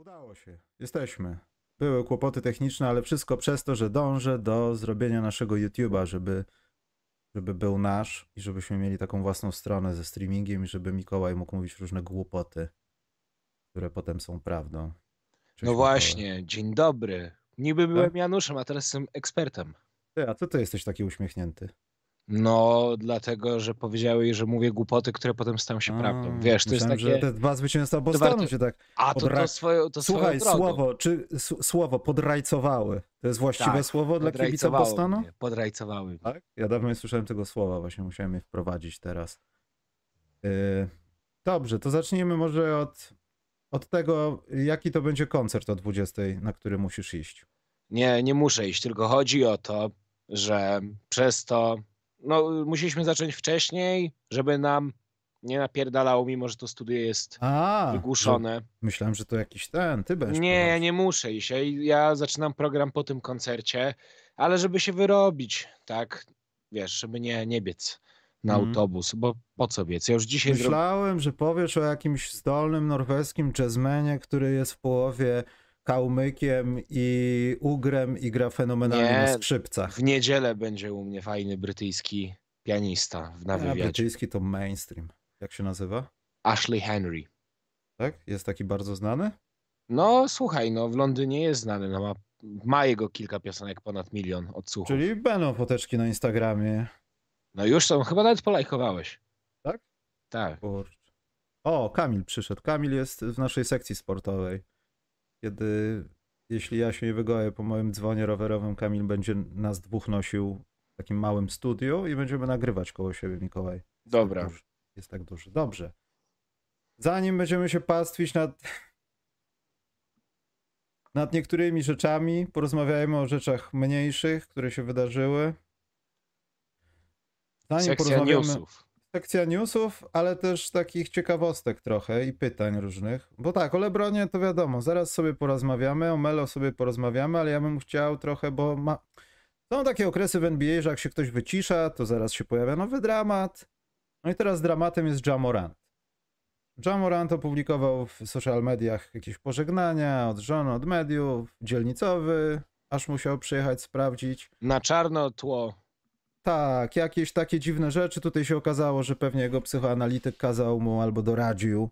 Udało się. Jesteśmy. Były kłopoty techniczne, ale wszystko przez to, że dążę do zrobienia naszego YouTube'a, żeby, żeby był nasz i żebyśmy mieli taką własną stronę ze streamingiem i żeby Mikołaj mógł mówić różne głupoty, które potem są prawdą. Cześć, No Mikołaj. właśnie, dzień dobry. Niby byłem Januszem, a teraz jestem ekspertem. Ty, a co ty jesteś taki uśmiechnięty? No, dlatego, że powiedziałeś, że mówię głupoty, które potem stają się A, prawdą. Wiesz, to jest myślałem, takie... że te dwa zwycięstwa Bostonu warto- cię tak... A to, podra- to, swoje, to Słuchaj, słowo, czy słowo podrajcowały. To jest właściwe Tak, słowo dla kibica Bostonu? mnie, Podrajcowały. Tak? Ja dawno nie słyszałem tego słowa, właśnie musiałem je wprowadzić teraz. Yy, dobrze, to zacznijmy może od, od tego, jaki to będzie koncert o 20, na który musisz iść. Nie, nie muszę iść, tylko chodzi o to, że przez to, no musieliśmy zacząć wcześniej, żeby nam nie napierdalało, mimo że to studio jest A, wygłuszone. myślałem, że to jakiś ten, ty będziesz Nie, ja nie muszę iść. Ja, ja zaczynam program po tym koncercie, ale żeby się wyrobić, tak? Wiesz, żeby nie, nie biec na Mhm. autobus, bo po co biec? Ja już dzisiaj. Myślałem, że powiesz o jakimś zdolnym norweskim jazzmenie, który jest w połowie kałmykiem i ugrem i gra fenomenalnie na Nie. skrzypcach. W niedzielę będzie u mnie fajny brytyjski pianista w- na A wywiadzie. brytyjski to mainstream. Jak się nazywa? Ashley Henry. Tak? Jest taki bardzo znany? No słuchaj, no w Londynie jest znany, no ma, ma jego kilka piosenek, ponad milion odsłuchów. Czyli będą foteczki na Instagramie. No już są, chyba nawet polajkowałeś. Tak? Tak. Kurczę. O, Kamil przyszedł. Kamil jest w naszej sekcji sportowej. Kiedy, jeśli ja się nie wygoję po moim dzwonie rowerowym, Kamil będzie nas dwóch nosił w takim małym studiu i będziemy nagrywać koło siebie, Mikołaj. Jest Dobra. Tak duży. Jest tak duży. Dobrze. Zanim będziemy się pastwić nad, nad niektórymi rzeczami, porozmawiajmy o rzeczach mniejszych, które się wydarzyły. Zanim Sekcja porozmawiamy- newsów. Sekcja newsów, ale też takich ciekawostek trochę i pytań różnych. Bo tak, o Lebronie to wiadomo, zaraz sobie porozmawiamy, o Melo sobie porozmawiamy, ale ja bym chciał trochę, bo ma... są takie okresy w NBA, że jak się ktoś wycisza, to zaraz się pojawia nowy dramat. No i teraz dramatem jest Jamorant. Jamorant opublikował w social mediach jakieś pożegnania od żony, od mediów, dzielnicowy, aż musiał przyjechać sprawdzić. Na czarno tło. Tak, jakieś takie dziwne rzeczy. Tutaj się okazało, że pewnie jego psychoanalityk kazał mu albo doradził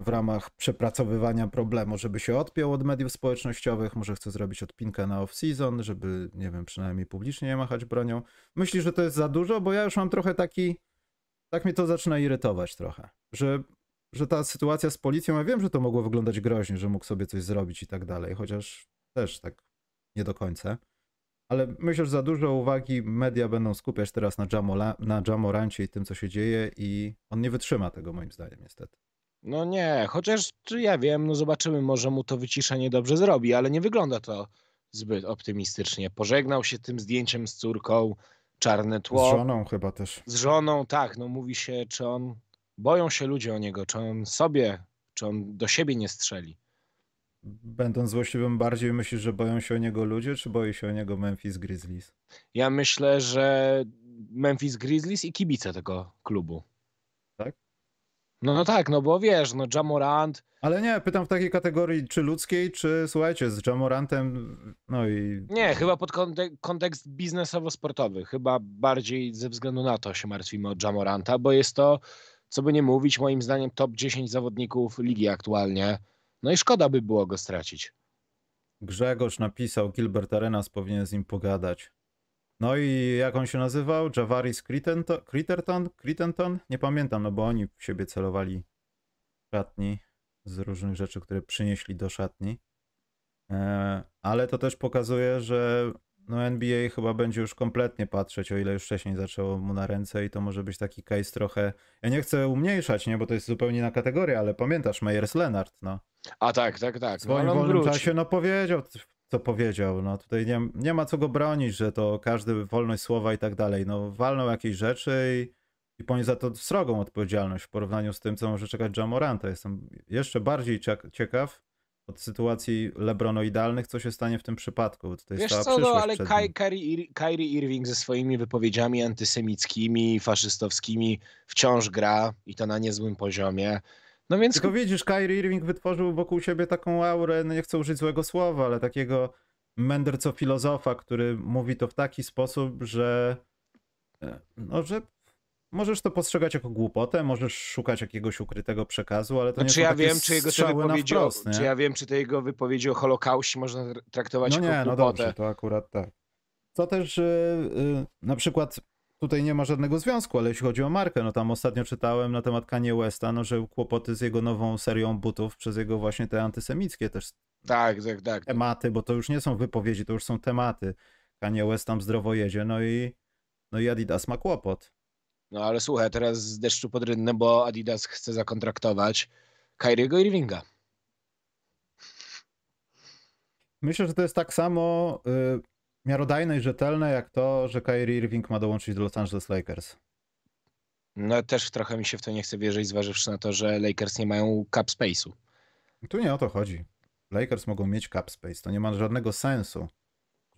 w ramach przepracowywania problemu, żeby się odpiął od mediów społecznościowych. Może chce zrobić odpinkę na off-season, żeby, nie wiem, przynajmniej publicznie nie machać bronią. Myśli, że to jest za dużo, bo ja już mam trochę taki. Tak mnie to zaczyna irytować trochę, że, że ta sytuacja z policją, ja wiem, że to mogło wyglądać groźnie, że mógł sobie coś zrobić i tak dalej, chociaż też tak nie do końca. Ale myślę, że za dużo uwagi media będą skupiać teraz na, Jamola, na Jamorancie i tym, co się dzieje i on nie wytrzyma tego moim zdaniem niestety. No nie, chociaż czy ja wiem, no zobaczymy, może mu to wyciszenie dobrze zrobi, ale nie wygląda to zbyt optymistycznie. Pożegnał się tym zdjęciem z córką, czarne Z tło. żoną chyba też. Z żoną, tak, no mówi się, czy on, boją się ludzie o niego, czy on sobie, czy on do siebie nie strzeli. Będąc złośliwym bardziej myślisz, że boją się o niego ludzie, czy boi się o niego Memphis Grizzlies? Ja myślę, że Memphis Grizzlies i kibice tego klubu. Tak? No, no tak, no bo wiesz, no Jamorant, Ale nie, pytam w takiej kategorii czy ludzkiej, czy słuchajcie, z Jamorantem, no i nie, chyba pod kontek- kontekst biznesowo-sportowy, chyba bardziej ze względu na to się martwimy o Jamoranta, bo jest to, co by nie mówić, moim zdaniem top 10 zawodników ligi aktualnie. No i szkoda by było go stracić. Grzegorz napisał, Gilbert Arenas powinien z nim pogadać. No i jak on się nazywał? Javaris? Critterton? Crittenton? Nie pamiętam, no bo oni w siebie celowali szatni z różnych rzeczy, które przynieśli do szatni. E, ale to też pokazuje, że no NBA chyba będzie już kompletnie patrzeć, o ile już wcześniej zaczęło mu na ręce i to może być taki case trochę... Ja nie chcę umniejszać, nie, bo to jest zupełnie inna kategoria, ale pamiętasz Meyers Leonard, no. A tak, tak, tak. W No, swoim on wolnym wróci. czasie no powiedział, co powiedział. No tutaj nie, nie ma co go bronić, że to każdy wolność słowa i tak dalej. No walnął jakieś rzeczy i, i ponieść za to srogą odpowiedzialność w porównaniu z tym, co może czekać Jamoranta. Jestem jeszcze bardziej ciek- ciekaw od sytuacji lebronoidalnych, co się stanie w tym przypadku. Bo tutaj Wiesz co, no ale Kai- Kyrie Irving ze swoimi wypowiedziami antysemickimi, faszystowskimi wciąż gra i to na niezłym poziomie. No więc Tylko widzisz, Kyrie Irving wytworzył wokół siebie taką aurę, no nie chcę użyć złego słowa, ale takiego mędrco-filozofa, który mówi to w taki sposób, że e, no, że możesz to postrzegać jako głupotę, możesz szukać jakiegoś ukrytego przekazu, ale to Znaczy nie ja wiem, czy jego te wypowiedzi, o, czy ja wiem, czy te jego wypowiedzi o Holokauście można traktować No jako nie, no głupotę. dobrze, to akurat tak. Co też y, y, na przykład tutaj nie ma żadnego związku, ale jeśli chodzi o markę, no tam ostatnio czytałem na temat Kanye Westa, no że kłopoty z jego nową serią butów przez jego właśnie te antysemickie też Tak, tak, tak. tematy, bo to już nie są wypowiedzi, to już są tematy. Kanye West tam zdrowo jedzie, no i no i Adidas ma kłopot. No ale słuchaj, teraz z deszczu pod rynnem, bo Adidas chce zakontraktować Kyriego Irvinga. Myślę, że to jest tak samo y, miarodajne i rzetelne, jak to, że Kyrie Irving ma dołączyć do Los Angeles Lakers. No też trochę mi się w to nie chce wierzyć, zważywszy na to, że Lakers nie mają cap space'u. Tu nie o to chodzi. Lakers mogą mieć cap space, to nie ma żadnego sensu,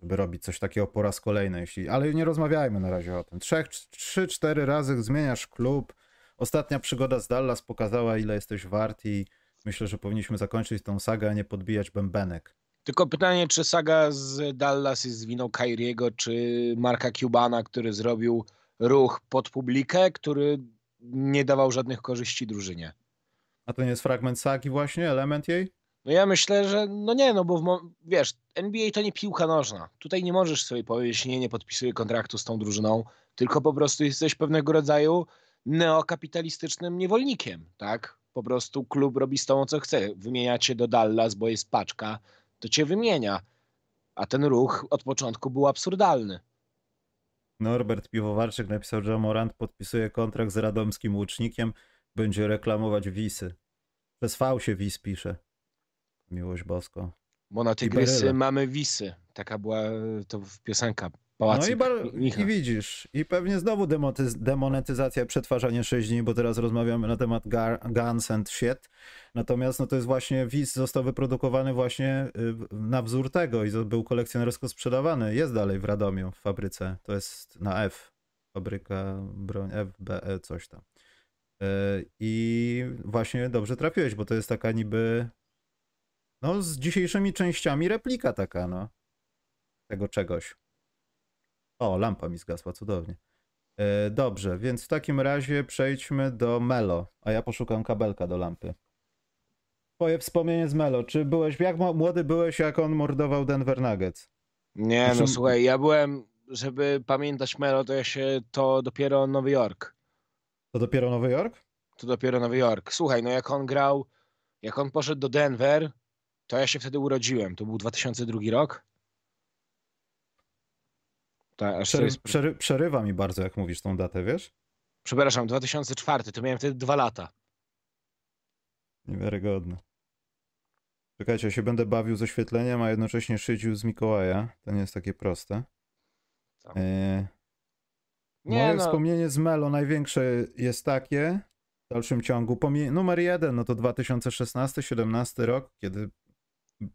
żeby robić coś takiego po raz kolejny. Jeśli... Ale nie rozmawiajmy na razie o tym. Trzech, trzy, cztery razy zmieniasz klub. Ostatnia przygoda z Dallas pokazała, ile jesteś wart i myślę, że powinniśmy zakończyć tą sagę, a nie podbijać bębenek. Tylko pytanie, czy saga z Dallas jest winą Kyriego, czy Marka Cubana, który zrobił ruch pod publikę, który nie dawał żadnych korzyści drużynie. A to nie jest fragment sagi właśnie, element jej? No ja myślę, że no nie, no bo wiesz, NBA to nie piłka nożna. Tutaj nie możesz sobie powiedzieć, nie, nie podpisuję kontraktu z tą drużyną, tylko po prostu jesteś pewnego rodzaju neokapitalistycznym niewolnikiem, tak? Po prostu klub robi z tobą co chce. Wymienia cię do Dallas, bo jest paczka, to cię wymienia. A ten ruch od początku był absurdalny. Norbert Piwowarczyk napisał, że Morant podpisuje kontrakt z radomskim łucznikiem, będzie reklamować wisy. Przez V się wis pisze. Miłość bosko. Bo na I Tygrysy mamy wisy. Taka była e, to piosenka. No Pałacyk i, bar- Micha. i widzisz, i pewnie znowu demonetyzacja, przetwarzanie 6 dni, bo teraz rozmawiamy na temat guns and shit. Natomiast no to jest właśnie WIS został wyprodukowany właśnie y, na wzór tego i był kolekcjonersko sprzedawany. Jest dalej w Radomiu w fabryce. To jest na F. Fabryka broń FBE coś tam. Y, I właśnie dobrze trafiłeś, bo to jest taka niby no z dzisiejszymi częściami replika taka, no. Tego czegoś. O, lampa mi zgasła, cudownie. E, dobrze, więc w takim razie przejdźmy do Melo, a ja poszukam kabelka do lampy. Twoje wspomnienie z Melo. Czy byłeś, jak młody byłeś, jak on mordował Denver Nuggets? Nie, no Znaczy- słuchaj, ja byłem, żeby pamiętać Melo, to ja się, to dopiero Nowy Jork. To dopiero Nowy Jork? To dopiero Nowy Jork. Słuchaj, no jak on grał, jak on poszedł do Denver, to ja się wtedy urodziłem. To był 2002 rok. Aż Przery, sobie... przery, przerywa mi bardzo, jak mówisz tą datę, wiesz? Przepraszam, 2004, to miałem wtedy dwa lata. Niewiarygodne. Czekajcie, ja się będę bawił z oświetleniem, a jednocześnie szydził z Mikołaja. To nie jest takie proste. Tak. E, Nie, Moje no, wspomnienie z Melo największe jest takie w dalszym ciągu. Pomie- numer jeden, no to 2016-17 rok, kiedy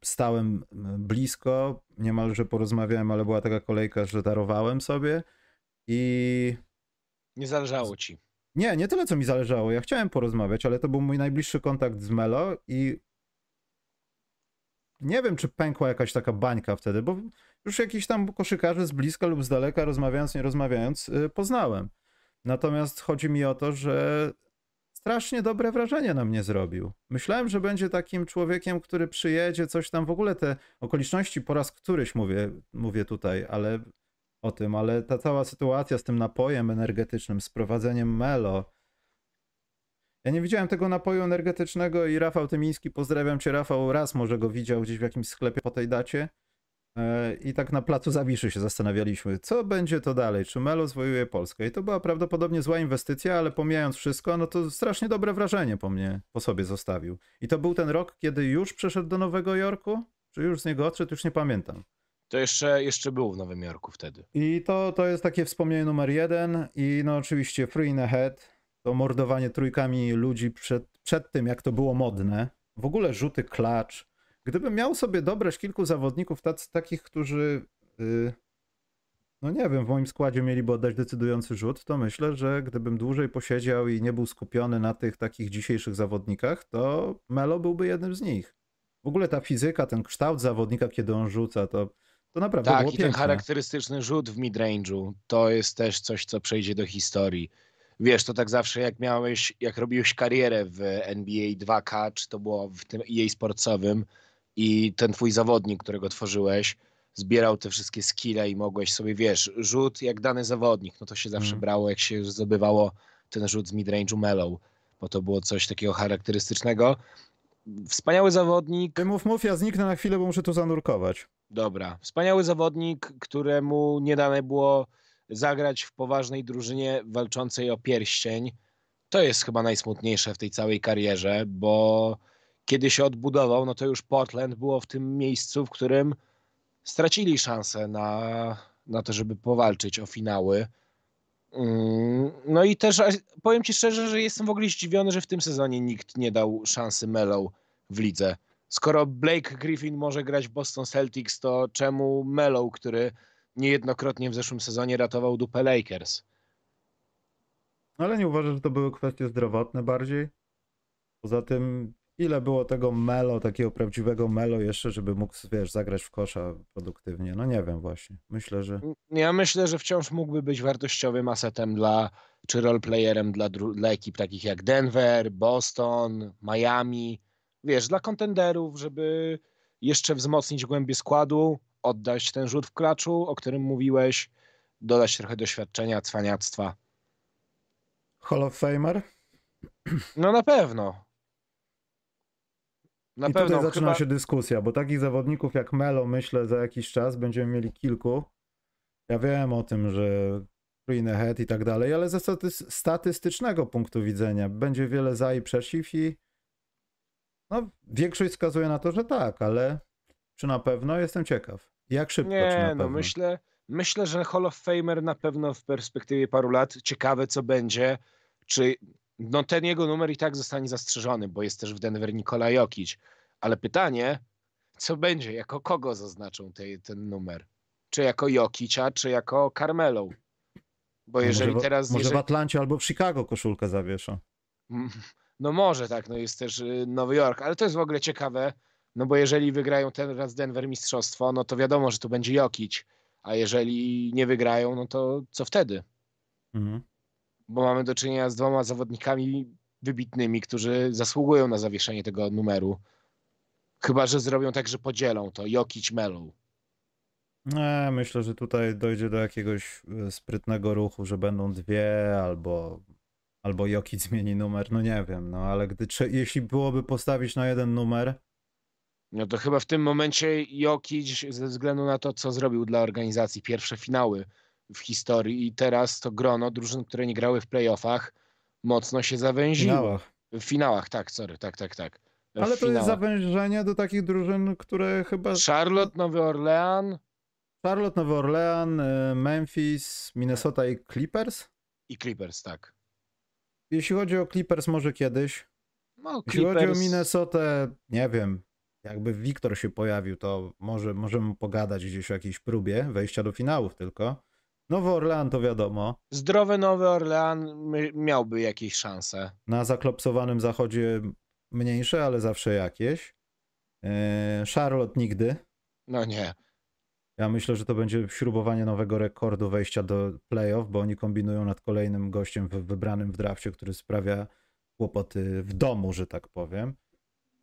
stałem blisko, niemalże porozmawiałem, ale była taka kolejka, że darowałem sobie i nie zależało ci. nie, nie tyle co mi zależało. Ja chciałem porozmawiać, ale to był mój najbliższy kontakt z Melo i nie wiem, czy pękła jakaś taka bańka wtedy, bo już jakiś tam koszykarzy z bliska lub z daleka, rozmawiając, nie rozmawiając, yy, poznałem. Natomiast chodzi mi o to, że strasznie dobre wrażenie na mnie zrobił. Myślałem, że będzie takim człowiekiem, który przyjedzie, coś tam, w ogóle te okoliczności po raz któryś mówię, mówię tutaj, ale o tym, ale ta cała sytuacja z tym napojem energetycznym, z prowadzeniem Melo. Ja nie widziałem tego napoju energetycznego i Rafał Tymiński, pozdrawiam cię Rafał, raz może go widział gdzieś w jakimś sklepie po tej dacie i tak na placu Zawiszy się zastanawialiśmy, co będzie to dalej, czy Melo zwojuje Polskę i to była prawdopodobnie zła inwestycja, ale pomijając wszystko, no to strasznie dobre wrażenie po mnie, po sobie zostawił. I to był ten rok, kiedy już przeszedł do Nowego Jorku? Czy już z niego odszedł? Już nie pamiętam. To jeszcze, jeszcze był w Nowym Jorku wtedy. I to, to jest takie wspomnienie numer jeden. I no oczywiście Free in the Head, to mordowanie trójkami ludzi przed, przed tym, jak to było modne. W ogóle rzuty klacz. Gdybym miał sobie dobrać kilku zawodników tac, takich, którzy y, No nie wiem, w moim składzie mieliby oddać decydujący rzut, to myślę, że gdybym dłużej posiedział i nie był skupiony na tych takich dzisiejszych zawodnikach, to Melo byłby jednym z nich. W ogóle ta fizyka, ten kształt zawodnika, kiedy on rzuca, to, to naprawdę Tak, i ten piękne. charakterystyczny rzut w midrange'u to jest też coś, co przejdzie do historii. Wiesz, to tak zawsze jak miałeś, jak robiłeś karierę w NBA 2K, czy to było w tym EA sportsowym i ten twój zawodnik, którego tworzyłeś, zbierał te wszystkie skille i mogłeś sobie, wiesz, rzut jak dany zawodnik, no to się zawsze Mhm. brało, jak się zdobywało ten rzut z midrange'u mellow, bo to było coś takiego charakterystycznego. Wspaniały zawodnik, Ty mów, mów, ja zniknę na chwilę, bo muszę tu zanurkować. Dobra. Wspaniały zawodnik, któremu nie dane było zagrać w poważnej drużynie walczącej o pierścień. To jest chyba najsmutniejsze w tej całej karierze, bo kiedy się odbudował, no to już Portland było w tym miejscu, w którym stracili szansę na, na to, żeby powalczyć o finały. Mm, No i też powiem ci szczerze, że jestem w ogóle zdziwiony, że w tym sezonie nikt nie dał szansy Melo w lidze. Skoro Blake Griffin może grać w Boston Celtics, to czemu Melo, który niejednokrotnie w zeszłym sezonie ratował dupę Lakers? Ale nie uważasz, że to były kwestie zdrowotne bardziej? Poza tym, ile było tego melo, takiego prawdziwego melo jeszcze, żeby mógł, wiesz, zagrać w kosza produktywnie? No nie wiem właśnie. Myślę, że... Ja myślę, że wciąż mógłby być wartościowym asetem dla, czy roleplayerem dla, dla ekip takich jak Denver, Boston, Miami. Wiesz, dla kontenderów, żeby jeszcze wzmocnić głębię składu, oddać ten rzut w klaczu, o którym mówiłeś, dodać trochę doświadczenia, cwaniactwa. Hall of Famer? No na pewno. Na I pewno tutaj zaczyna chyba... się dyskusja, bo takich zawodników jak Melo, myślę, za jakiś czas będziemy mieli kilku. Ja wiem o tym, że Green Ahead i tak dalej, ale ze staty- statystycznego punktu widzenia będzie wiele za i przeciw i no, większość wskazuje na to, że tak, ale czy na pewno? Jestem ciekaw. Jak szybko, Nie, no myślę, myślę, że Hall of Famer na pewno w perspektywie paru lat ciekawe co będzie, czy no ten jego numer i tak zostanie zastrzeżony, bo jest też w Denver Nikola Jokic, ale pytanie, co będzie, jako kogo zaznaczą te, ten numer? Czy jako Jokicia, czy jako Carmelo? Bo No jeżeli może, teraz... Może jeżeli... w Atlancie albo w Chicago koszulkę zawieszą. Mm, No może tak, no jest też y, Nowy Jork, ale to jest w ogóle ciekawe, no bo jeżeli wygrają teraz Denver mistrzostwo, no to wiadomo, że to będzie Jokic, a jeżeli nie wygrają, no to co wtedy? Mhm. Bo mamy do czynienia z dwoma zawodnikami wybitnymi, którzy zasługują na zawieszenie tego numeru. Chyba, że zrobią tak, że podzielą to Jokic Melo. Nie, myślę, że tutaj dojdzie do jakiegoś e, sprytnego ruchu, że będą dwie albo, albo Jokic zmieni numer, no nie wiem, no ale gdy, trze- jeśli byłoby postawić na jeden numer, No to chyba w tym momencie Jokic ze względu na to, co zrobił dla organizacji, pierwsze finały w historii i teraz to grono drużyn, które nie grały w playoffach, mocno się w zawęziło. finałach. W finałach, tak, sorry, tak, tak, tak. W Ale to jest finałach. zawężenie do takich drużyn, które chyba... Charlotte, Nowy Orlean Charlotte, Nowy Orlean, e, Memphis, Minnesota i Clippers? i Clippers, tak. Jeśli chodzi o Clippers, może kiedyś. No, Jeśli chodzi o Minnesotę, nie wiem. Jakby Wiktor się pojawił, to może możemy pogadać gdzieś o jakiejś próbie wejścia do finałów tylko. Nowy Orlean to wiadomo. zdrowy Nowy Orlean miałby jakieś szanse. Na zaklopsowanym zachodzie mniejsze, ale zawsze jakieś. Eee, Charlotte nigdy. No nie. Ja myślę, że to będzie śrubowanie nowego rekordu wejścia do playoff, bo oni kombinują nad kolejnym gościem wy- wybranym w drafcie, który sprawia kłopoty w domu, że tak powiem.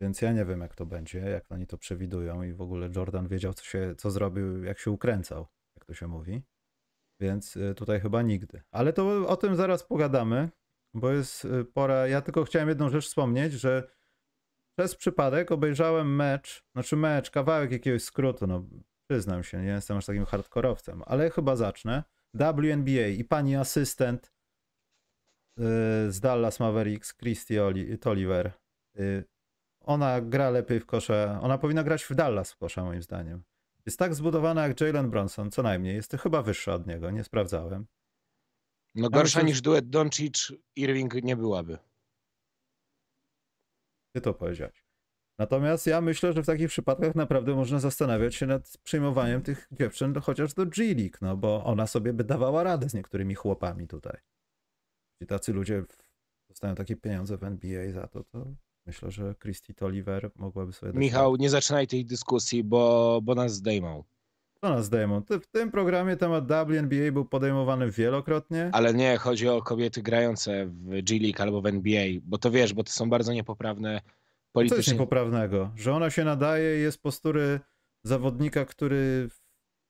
Więc ja nie wiem, jak to będzie, jak oni to przewidują i w ogóle Jordan wiedział, co, się, co zrobił, jak się ukręcał, jak to się mówi. Więc y, tutaj chyba nigdy. Ale to o tym zaraz pogadamy, bo jest y, pora. Ja tylko chciałem jedną rzecz wspomnieć, że przez przypadek obejrzałem mecz, znaczy mecz, kawałek jakiegoś skrótu, no przyznam się, nie jestem aż takim hardkorowcem, ale chyba zacznę. WNBA i pani asystent y, z Dallas Mavericks, Christy Oli- Tolliver. Ona gra lepiej w kosze, ona powinna grać w Dallas w kosze moim zdaniem. Jest tak zbudowana jak Jalen Bronson, co najmniej. Jest chyba wyższa od niego, nie sprawdzałem. No gorsza myślę, niż duet Doncic-Irving nie byłaby. Ty to powiedziałeś. Natomiast ja myślę, że w takich przypadkach naprawdę można zastanawiać się nad przyjmowaniem tych dziewczyn do, chociaż do G League, no bo ona sobie by dawała radę z niektórymi chłopami tutaj. I tacy ludzie dostają takie pieniądze w NBA za to, to myślę, że Christy Toliver mogłaby sobie dać Michał, radę. nie zaczynaj tej dyskusji, bo, bo nas zdejmą. To nas zdejmą. W tym programie temat WNBA był podejmowany wielokrotnie. Ale nie, chodzi o kobiety grające w G League albo w NBA, bo to wiesz, bo to są bardzo niepoprawne politycznie. niepoprawnego? Że ona się nadaje i jest postury zawodnika, który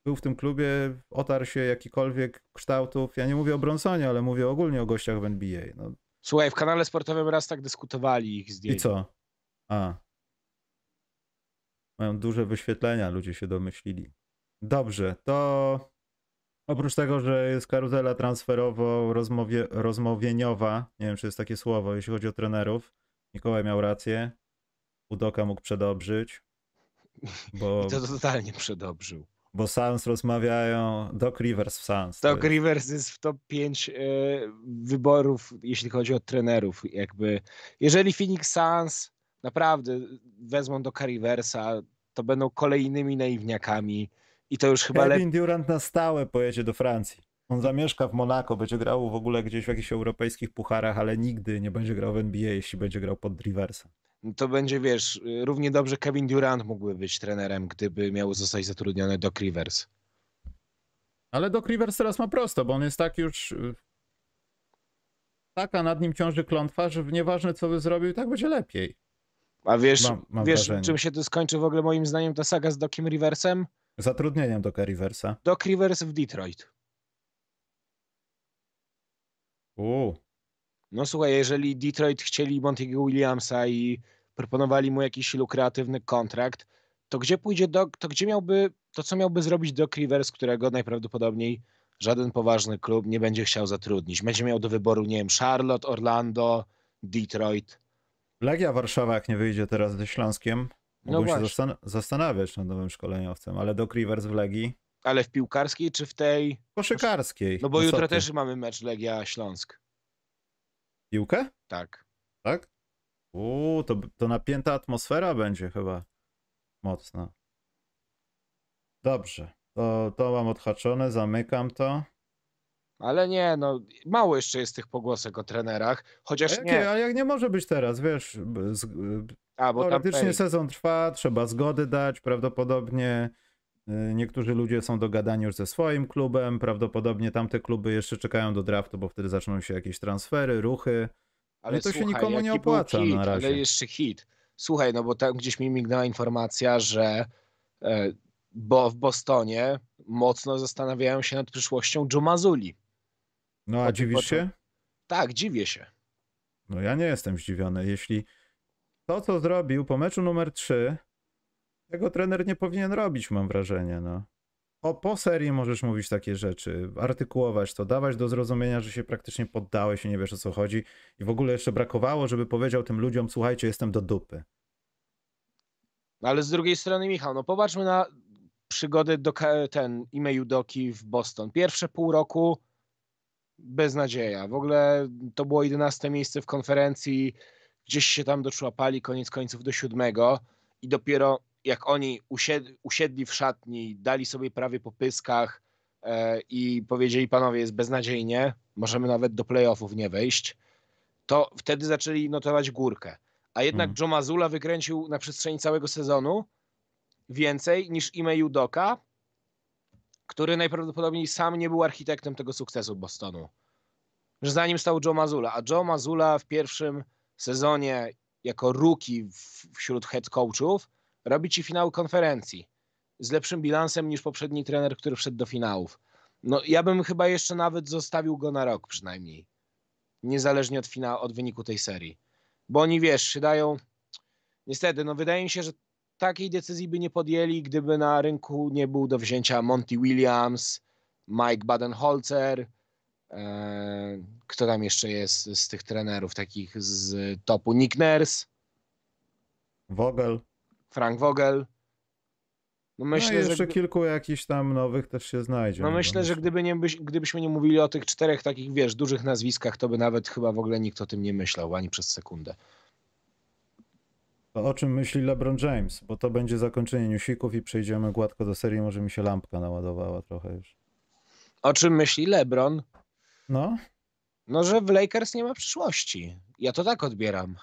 był w tym klubie, otarł się jakikolwiek kształtów. Ja nie mówię o Bronsonie, ale mówię ogólnie o gościach w NBA. No Słuchaj, w kanale sportowym raz tak dyskutowali ich i zdjęcia. co? A. Mają duże wyświetlenia, ludzie się domyślili. Dobrze, to oprócz tego, że jest karuzela transferowo rozmowie, rozmowieniowa, nie wiem czy jest takie słowo, jeśli chodzi o trenerów, Mikołaj miał rację, Udoka mógł przedobrzyć, bo, I to totalnie przedobrzył. Bo Suns rozmawiają, Doc Rivers w Suns. to Doc jest- Rivers jest w top 5 e, wyborów, jeśli chodzi o trenerów. Jakby, jeżeli Phoenix Suns naprawdę wezmą do Riversa, to będą kolejnymi naiwniakami i to już chyba lepiej. Kevin Durant na stałe pojedzie do Francji. On zamieszka w Monako, będzie grał w ogóle gdzieś w jakichś europejskich pucharach, ale nigdy nie będzie grał w NBA, jeśli będzie grał pod Riversa. To będzie, wiesz, równie dobrze Kevin Durant mógłby być trenerem, gdyby miał zostać zatrudniony do Rivers. Ale Doc Rivers teraz ma prosto, bo on jest tak już... y, Taka nad nim ciąży klątwa, że nieważne co by zrobił, tak będzie lepiej. A wiesz, Mam- mam wiesz wrażenie. czym się to skończy w ogóle moim zdaniem ta saga z Dociem Riversem? Zatrudnieniem Doca Riversa. Doc Rivers w Detroit. Uuu. No słuchaj, jeżeli Detroit chcieli Montiego Williamsa i proponowali mu jakiś lukratywny kontrakt, to gdzie pójdzie Doc, to gdzie miałby, to co miałby zrobić Doc Rivers, którego najprawdopodobniej żaden poważny klub nie będzie chciał zatrudnić. Będzie miał do wyboru, nie wiem, Charlotte, Orlando, Detroit. Legia Warszawa, jak nie wyjdzie teraz ze Śląskiem, No mogą się zastan- zastanawiać nad nowym szkoleniowcem, ale Doc Rivers w Legii Ale w piłkarskiej czy w tej? koszykarskiej. No bo co jutro też mamy mecz Legia Śląsk. Piłkę? Tak. Tak? Uuu, to, to napięta atmosfera będzie chyba mocna. Dobrze, to, to mam odhaczone, zamykam to. Ale nie, no mało jeszcze jest tych pogłosek o trenerach, A, chociaż jakie, nie. a jak nie może być teraz, wiesz, z, A, bo teoretycznie sezon trwa, trzeba zgody dać, prawdopodobnie niektórzy ludzie są dogadani już ze swoim klubem, prawdopodobnie tamte kluby jeszcze czekają do draftu, bo wtedy zaczną się jakieś transfery, ruchy. Ale to się słuchaj, nikomu nie opłaca hit, na razie. Ale jeszcze hit. Słuchaj, no bo tam gdzieś mi mignęła informacja, że e, bo w Bostonie mocno zastanawiają się nad przyszłością Joe Mazuli. No a dziwisz się? Tak, dziwię się. No ja nie jestem zdziwiony. Jeśli to, co zrobił po meczu numer 3, tego trener nie powinien robić, mam wrażenie. No. O, po serii możesz mówić takie rzeczy, artykułować to, dawać do zrozumienia, że się praktycznie poddałeś i nie wiesz o co chodzi. I w ogóle jeszcze brakowało, żeby powiedział tym ludziom, słuchajcie, jestem do dupy. Ale z drugiej strony, Michał, no popatrzmy na przygody do ten Ime Judoki w Boston. Pierwsze pół roku beznadzieja. W ogóle to było 11 miejsce w konferencji, gdzieś się tam doczłapali koniec końców do siódmego i dopiero jak oni usied- usiedli w szatni, dali sobie prawie po pyskach e, i powiedzieli panowie jest beznadziejnie, możemy nawet do playoffów nie wejść, to wtedy zaczęli notować górkę. A jednak Mhm. Joe Mazula wykręcił na przestrzeni całego sezonu więcej niż Ime Judoka, który najprawdopodobniej sam nie był architektem tego sukcesu Bostonu. Że za nim stał Joe Mazula, a Joe Mazula w pierwszym sezonie jako rookie w- wśród head coachów robi ci finały konferencji z lepszym bilansem niż poprzedni trener, który wszedł do finałów. No ja bym chyba jeszcze nawet zostawił go na rok przynajmniej. Niezależnie od, finału, od wyniku tej serii. Bo oni, wiesz, się dają... Niestety, no wydaje mi się, że takiej decyzji by nie podjęli, gdyby na rynku nie był do wzięcia Monty Williams, Mike Badenholzer, e, kto tam jeszcze jest z tych trenerów takich z topu, Nick Nurse, Vogel. Frank Vogel. No no myślę, i jeszcze że, gdy- kilku jakichś tam nowych też się znajdzie. no bo myślę, że gdyby nie, byś- gdybyśmy nie mówili o tych czterech takich, wiesz, dużych nazwiskach, to by nawet chyba w ogóle nikt o tym nie myślał, ani przez sekundę. To o czym myśli LeBron James? Bo to będzie zakończenie newsików i przejdziemy gładko do serii. Może mi się lampka naładowała trochę już. O czym myśli LeBron? No, No, że w Lakers nie ma przyszłości. Ja to tak odbieram.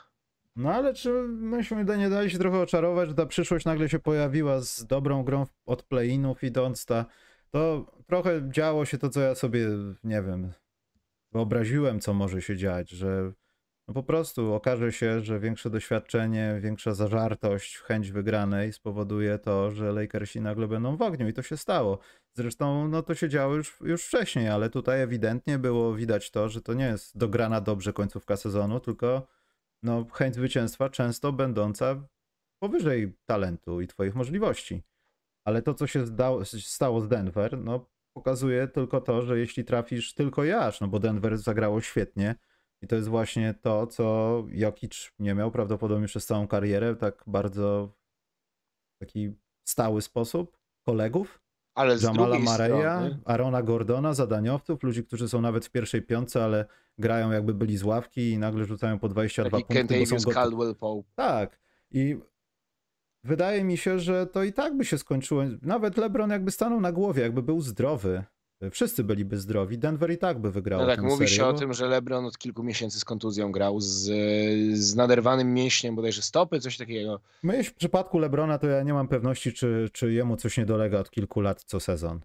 No ale czy myśmy nie dali się trochę oczarować, że ta przyszłość nagle się pojawiła z dobrą grą od play-inów idąc ta, to trochę działo się to, co ja sobie, nie wiem, wyobraziłem, co może się dziać, że no po prostu okaże się, że większe doświadczenie, większa zażartość, chęć wygranej spowoduje to, że Lakersi nagle będą w ogniu i to się stało. Zresztą no to się działo już, już wcześniej, ale tutaj ewidentnie było widać to, że to nie jest dograna dobrze końcówka sezonu, tylko no, chęć zwycięstwa często będąca powyżej talentu i twoich możliwości. Ale to, co się zdało, stało z Denver, no pokazuje tylko to, że jeśli trafisz tylko jaż, no bo Denver zagrało świetnie i to jest właśnie to, co Jokic nie miał prawdopodobnie przez całą karierę, tak bardzo taki stały sposób kolegów, Ale z Jamala Mareya, strony... Arona Gordona, zadaniowców, ludzi, którzy są nawet w pierwszej piątce, ale grają jakby byli z ławki i nagle rzucają po 22 Taki punkty, bo są Kentavious gotowi. Caldwell Pope. Tak. I wydaje mi się, że to i tak by się skończyło. Nawet LeBron jakby stanął na głowie, jakby był zdrowy. Wszyscy byliby zdrowi. Denver i tak by wygrał. No tak, mówi serię, się o bo- tym, że LeBron od kilku miesięcy z kontuzją grał, z, z naderwanym mięśniem bodajże stopy, coś takiego. My w przypadku LeBrona to ja nie mam pewności, czy, czy jemu coś nie dolega od kilku lat co sezon.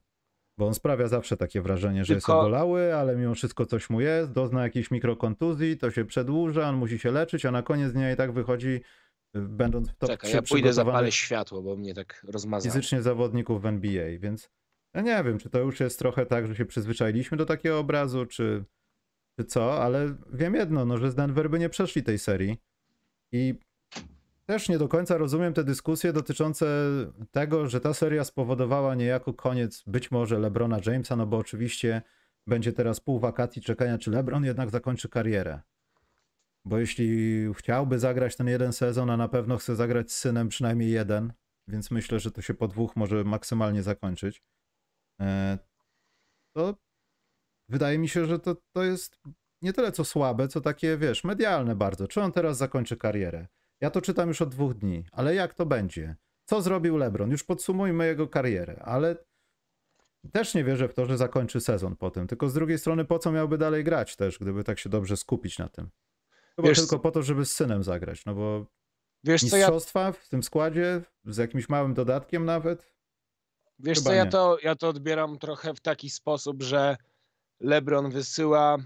Bo on sprawia zawsze takie wrażenie, że jest Tylko- obolały, ale mimo wszystko coś mu jest, dozna jakiejś mikrokontuzji, to się przedłuża, on musi się leczyć, a na koniec dnia i tak wychodzi, y, będąc w top Czekaj, 3 ja pójdę zapalę światło, bo mnie tak rozmazało. fizycznie zawodników w NBA, więc ja nie wiem, czy to już jest trochę tak, że się przyzwyczailiśmy do takiego obrazu, czy, czy co, ale wiem jedno, no, że z Denver by nie przeszli tej serii i też nie do końca rozumiem te dyskusje dotyczące tego, że ta seria spowodowała niejako koniec być może LeBrona Jamesa, no bo oczywiście będzie teraz pół wakacji czekania, czy LeBron jednak zakończy karierę. Bo jeśli chciałby zagrać ten jeden sezon, a na pewno chce zagrać z synem przynajmniej jeden, więc myślę, że to się po dwóch może maksymalnie zakończyć, to wydaje mi się, że to, to jest nie tyle co słabe, co takie, wiesz, medialne bardzo. Czy on teraz zakończy karierę? Ja to czytam już od dwóch dni, ale jak to będzie? Co zrobił LeBron? Już podsumujmy jego karierę, ale też nie wierzę w to, że zakończy sezon po tym. Tylko z drugiej strony, po co miałby dalej grać też, gdyby tak się dobrze skupić na tym? Chyba Wiesz tylko po to, żeby z synem zagrać, no bo Wiesz co, ja, mistrzostwa w tym składzie, z jakimś małym dodatkiem nawet, wiesz chyba co ja, nie. to, ja to odbieram trochę w taki sposób, że LeBron wysyła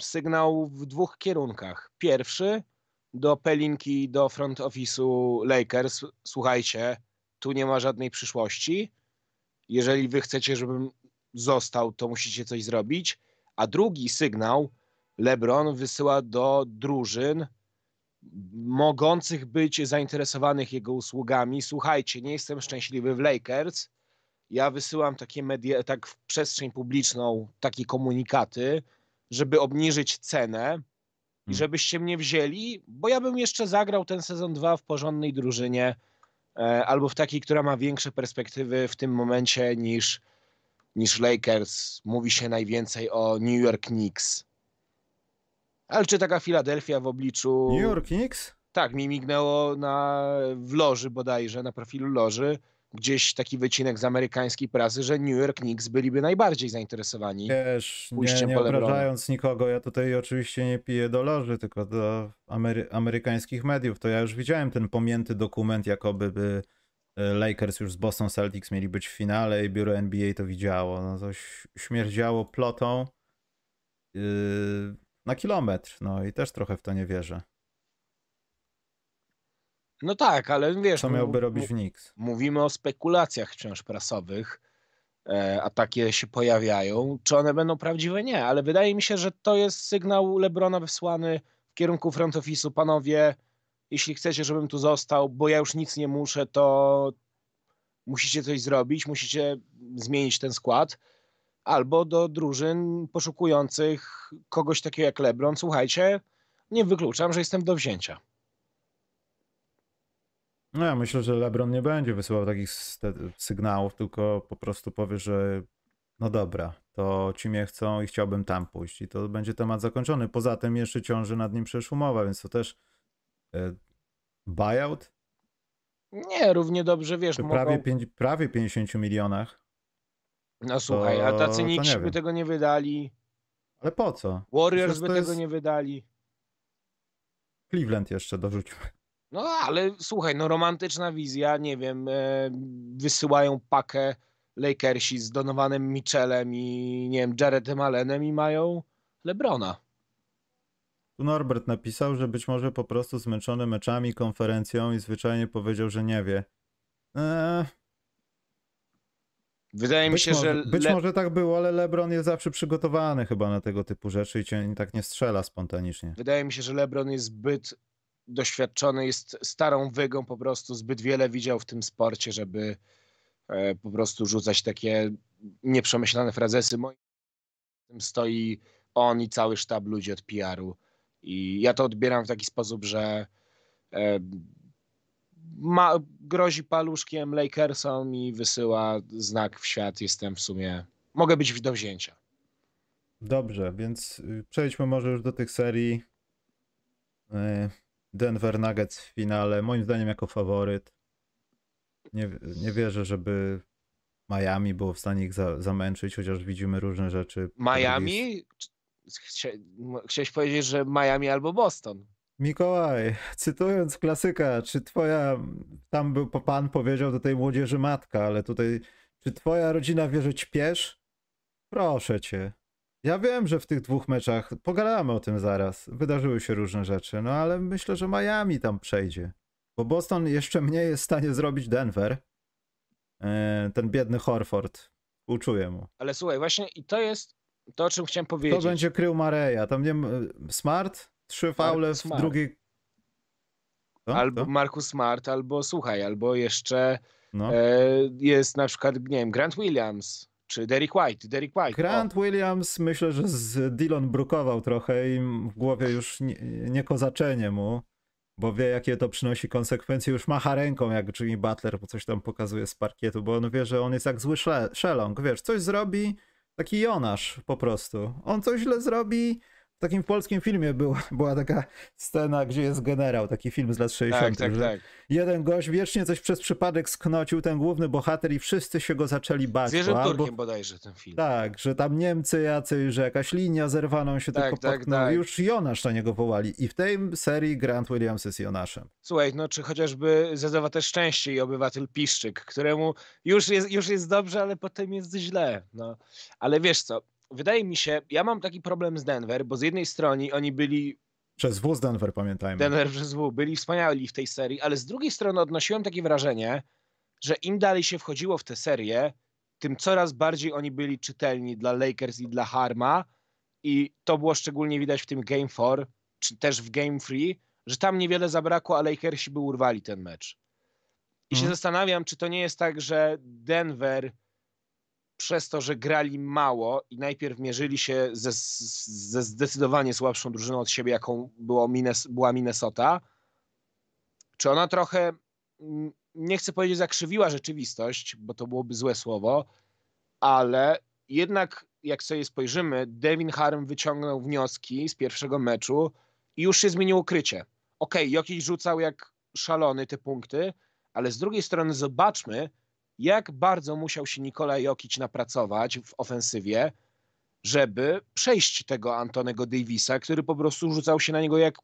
sygnał w dwóch kierunkach. Pierwszy do Pelinki, do front office'u Lakers. Słuchajcie, tu nie ma żadnej przyszłości. Jeżeli wy chcecie, żebym został, to musicie coś zrobić. A drugi sygnał LeBron wysyła do drużyn mogących być zainteresowanych jego usługami. Słuchajcie, nie jestem szczęśliwy w Lakers. Ja wysyłam takie media, tak w przestrzeń publiczną takie komunikaty, żeby obniżyć cenę i Hmm. żebyście mnie wzięli, bo ja bym jeszcze zagrał ten sezon 2 w porządnej drużynie e, albo w takiej, która ma większe perspektywy w tym momencie niż, niż Lakers. Mówi się najwięcej o New York Knicks. Ale czy taka Filadelfia w obliczu... New York Knicks? Tak, mi mignęło na, w loży bodajże, na profilu loży, gdzieś taki wycinek z amerykańskiej prasy, że New York Knicks byliby najbardziej zainteresowani. Wiesz, nie, Pójściem nie obrażając nikogo, ja tutaj oczywiście nie piję do loży, tylko do amery amerykańskich mediów. To ja już widziałem ten pomięty dokument, jakoby by e, Lakers już z Boston Celtics mieli być w finale i biuro NBA to widziało. No to śmierdziało plotą yy, na kilometr, no i też trochę w to nie wierzę. No tak, ale wiesz, Co mu- miałby robić w Knicks? mówimy o spekulacjach wciąż prasowych, e, a takie się pojawiają. Czy one będą prawdziwe? Nie, ale wydaje mi się, że to jest sygnał Lebrona wysłany w kierunku front office'u. Panowie, jeśli chcecie, żebym tu został, bo ja już nic nie muszę, to musicie coś zrobić, musicie zmienić ten skład. Albo do drużyn poszukujących kogoś takiego jak Lebron. Słuchajcie, nie wykluczam, że jestem do wzięcia. No ja myślę, że LeBron nie będzie wysyłał takich sygnałów, tylko po prostu powie, że no dobra, to ci mnie chcą i chciałbym tam pójść i to będzie temat zakończony. Poza tym jeszcze ciąży nad nim przecież umowa, więc to też e, buyout Nie, równie dobrze, wiesz, mogą... prawie, pięć, prawie 50 milionach. No słuchaj, a to- tacy to nie Knicks by tego nie wydali, Ale po co? Warriors by tego jest- nie wydali. Cleveland jeszcze dorzućmy. No ale słuchaj, no romantyczna wizja, nie wiem, e, wysyłają pakę Lakersi z Donovanem Mitchellem i nie wiem, Jaredem Allenem i mają Lebrona. Tu Norbert napisał, że być może po prostu zmęczony meczami, konferencją i zwyczajnie powiedział, że nie wie. Eee, Wydaje mi być się, może, że być Le- może tak było, ale LeBron jest zawsze przygotowany chyba na tego typu rzeczy i cię tak nie strzela spontanicznie. wydaje mi się, że LeBron jest zbyt doświadczony, jest starą wygą po prostu, zbyt wiele widział w tym sporcie, żeby e, po prostu rzucać takie nieprzemyślane frazesy. Moim stoi on i cały sztab ludzi od PR-u. I ja to odbieram w taki sposób, że e, ma, grozi paluszkiem Lakersom i wysyła znak w świat. Jestem w sumie, mogę być do wzięcia. Dobrze, więc przejdźmy może już do tych serii. Denver Nuggets w finale, moim zdaniem jako faworyt. Nie, nie wierzę, żeby Miami było w stanie ich za, zamęczyć, chociaż widzimy różne rzeczy. Miami? Chcia, chciałeś powiedzieć, że Miami albo Boston. Mikołaj, cytując klasyka, czy twoja, tam był pan powiedział do tej młodzieży matka, ale tutaj, czy twoja rodzina wie, że ćpiesz? Proszę cię. Ja wiem, że w tych dwóch meczach, pogadamy o tym zaraz, wydarzyły się różne rzeczy, no ale myślę, że Miami tam przejdzie. Bo Boston jeszcze mniej jest w stanie zrobić Denver. E, Ten biedny Horford. Uczuję mu. Ale słuchaj, właśnie i to jest to, o czym chciałem powiedzieć. będzie krył Mareja? Tam nie m- Smart? Trzy faule w drugiej... Co? Albo Kto? Marcus Smart, albo słuchaj, albo jeszcze No. e, jest na przykład, nie wiem, Grant Williams, czy Derek White. Derek White. Grant Williams myślę, że z Dillon brukował trochę i w głowie już nie, nie kozaczenie mu, bo wie jakie to przynosi konsekwencje. Już macha ręką jak Jimmy Butler, bo coś tam pokazuje z parkietu, bo on wie, że on jest jak zły sze- szelong. Wiesz, coś zrobi, taki Jonasz po prostu. On coś źle zrobi. W takim polskim filmie była, była taka scena, gdzie jest generał, taki film z lat 60. Tak, tak, tak. Jeden gość wiecznie coś przez przypadek sknocił, ten główny bohater i wszyscy się go zaczęli bać. Zwierzę Turkiem albo, bodajże ten film. tak, że tam Niemcy jacyś, że jakaś linia zerwaną się Tak, tylko tak, tak. Już Jonasz na niego wołali. I w tej serii Grant Williams jest Jonaszem. Słuchaj, no czy chociażby Zezowate Szczęście i obywatel Piszczyk, któremu już jest, już jest dobrze, ale potem jest źle. No. Ale wiesz co, wydaje mi się, ja mam taki problem z Denver, bo z jednej strony oni byli Przez wóz Denver, pamiętajmy. Denver przez W byli wspaniali w tej serii, ale z drugiej strony odnosiłem takie wrażenie, że im dalej się wchodziło w tę serię, tym coraz bardziej oni byli czytelni dla Lakers i dla Harma i to było szczególnie widać w tym Game 4, czy też w Game 3, że tam niewiele zabrakło, a Lakersi by urwali ten mecz. I się Mhm. zastanawiam, czy to nie jest tak, że Denver przez to, że grali mało i najpierw mierzyli się ze, ze zdecydowanie słabszą drużyną od siebie, jaką było Minnes, była Minnesota, czy ona trochę, mm, nie chcę powiedzieć zakrzywiła rzeczywistość, bo to byłoby złe słowo, ale jednak jak sobie spojrzymy, Devin Harm wyciągnął wnioski z pierwszego meczu i już się zmieniło krycie. Okej, Jokic rzucał jak szalony te punkty, ale z drugiej strony zobaczmy, jak bardzo musiał się Nikola Jokic napracować w ofensywie, żeby przejść tego Antonego Davisa, który po prostu rzucał się na niego jak,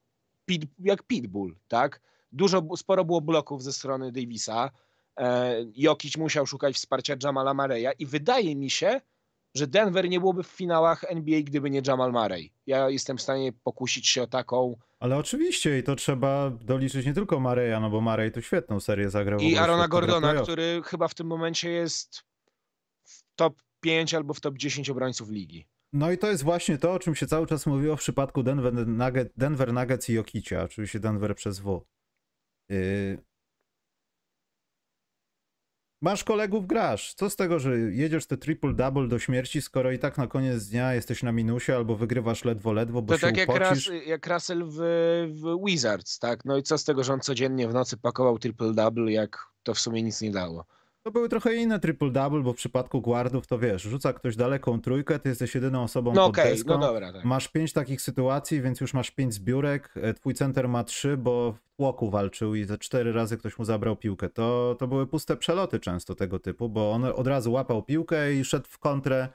pit, jak pitbull, tak? Dużo, sporo było bloków ze strony Davisa. E, musiał szukać wsparcia Jamala Mareya i wydaje mi się, że Denver nie byłoby w finałach NBA, gdyby nie Jamal Murray. Ja jestem w stanie pokusić się o taką Ale oczywiście i to trzeba doliczyć nie tylko Mareja, no bo Marej tu świetną serię zagrał. I Arona Gordona, który chyba w tym momencie jest w top 5 albo w top 10 obrońców ligi. No i to jest właśnie to, o czym się cały czas mówiło w przypadku Denver, Nugget, Denver Nuggets i Jokicia, oczywiście Denver przez W. Yy... Masz kolegów, grasz. Co z tego, że jedziesz te triple-double do śmierci, skoro i tak na koniec dnia jesteś na minusie albo wygrywasz ledwo, ledwo, bo To się tak jak, upocisz. Ras, jak Russell w, w Wizards, tak? No i co z tego, że on codziennie w nocy pakował triple-double, jak to w sumie nic nie dało. To były trochę inne triple-double, bo w przypadku guardów to wiesz, rzuca ktoś daleką trójkę, ty jesteś jedyną osobą No pod okej, deską. no dobra. Tak. Masz pięć takich sytuacji, więc już masz pięć zbiórek. e, Twój center ma trzy, bo w tłoku walczył i ze cztery razy ktoś mu zabrał piłkę. To, to były puste przeloty często tego typu, bo on od razu łapał piłkę i szedł w kontrę.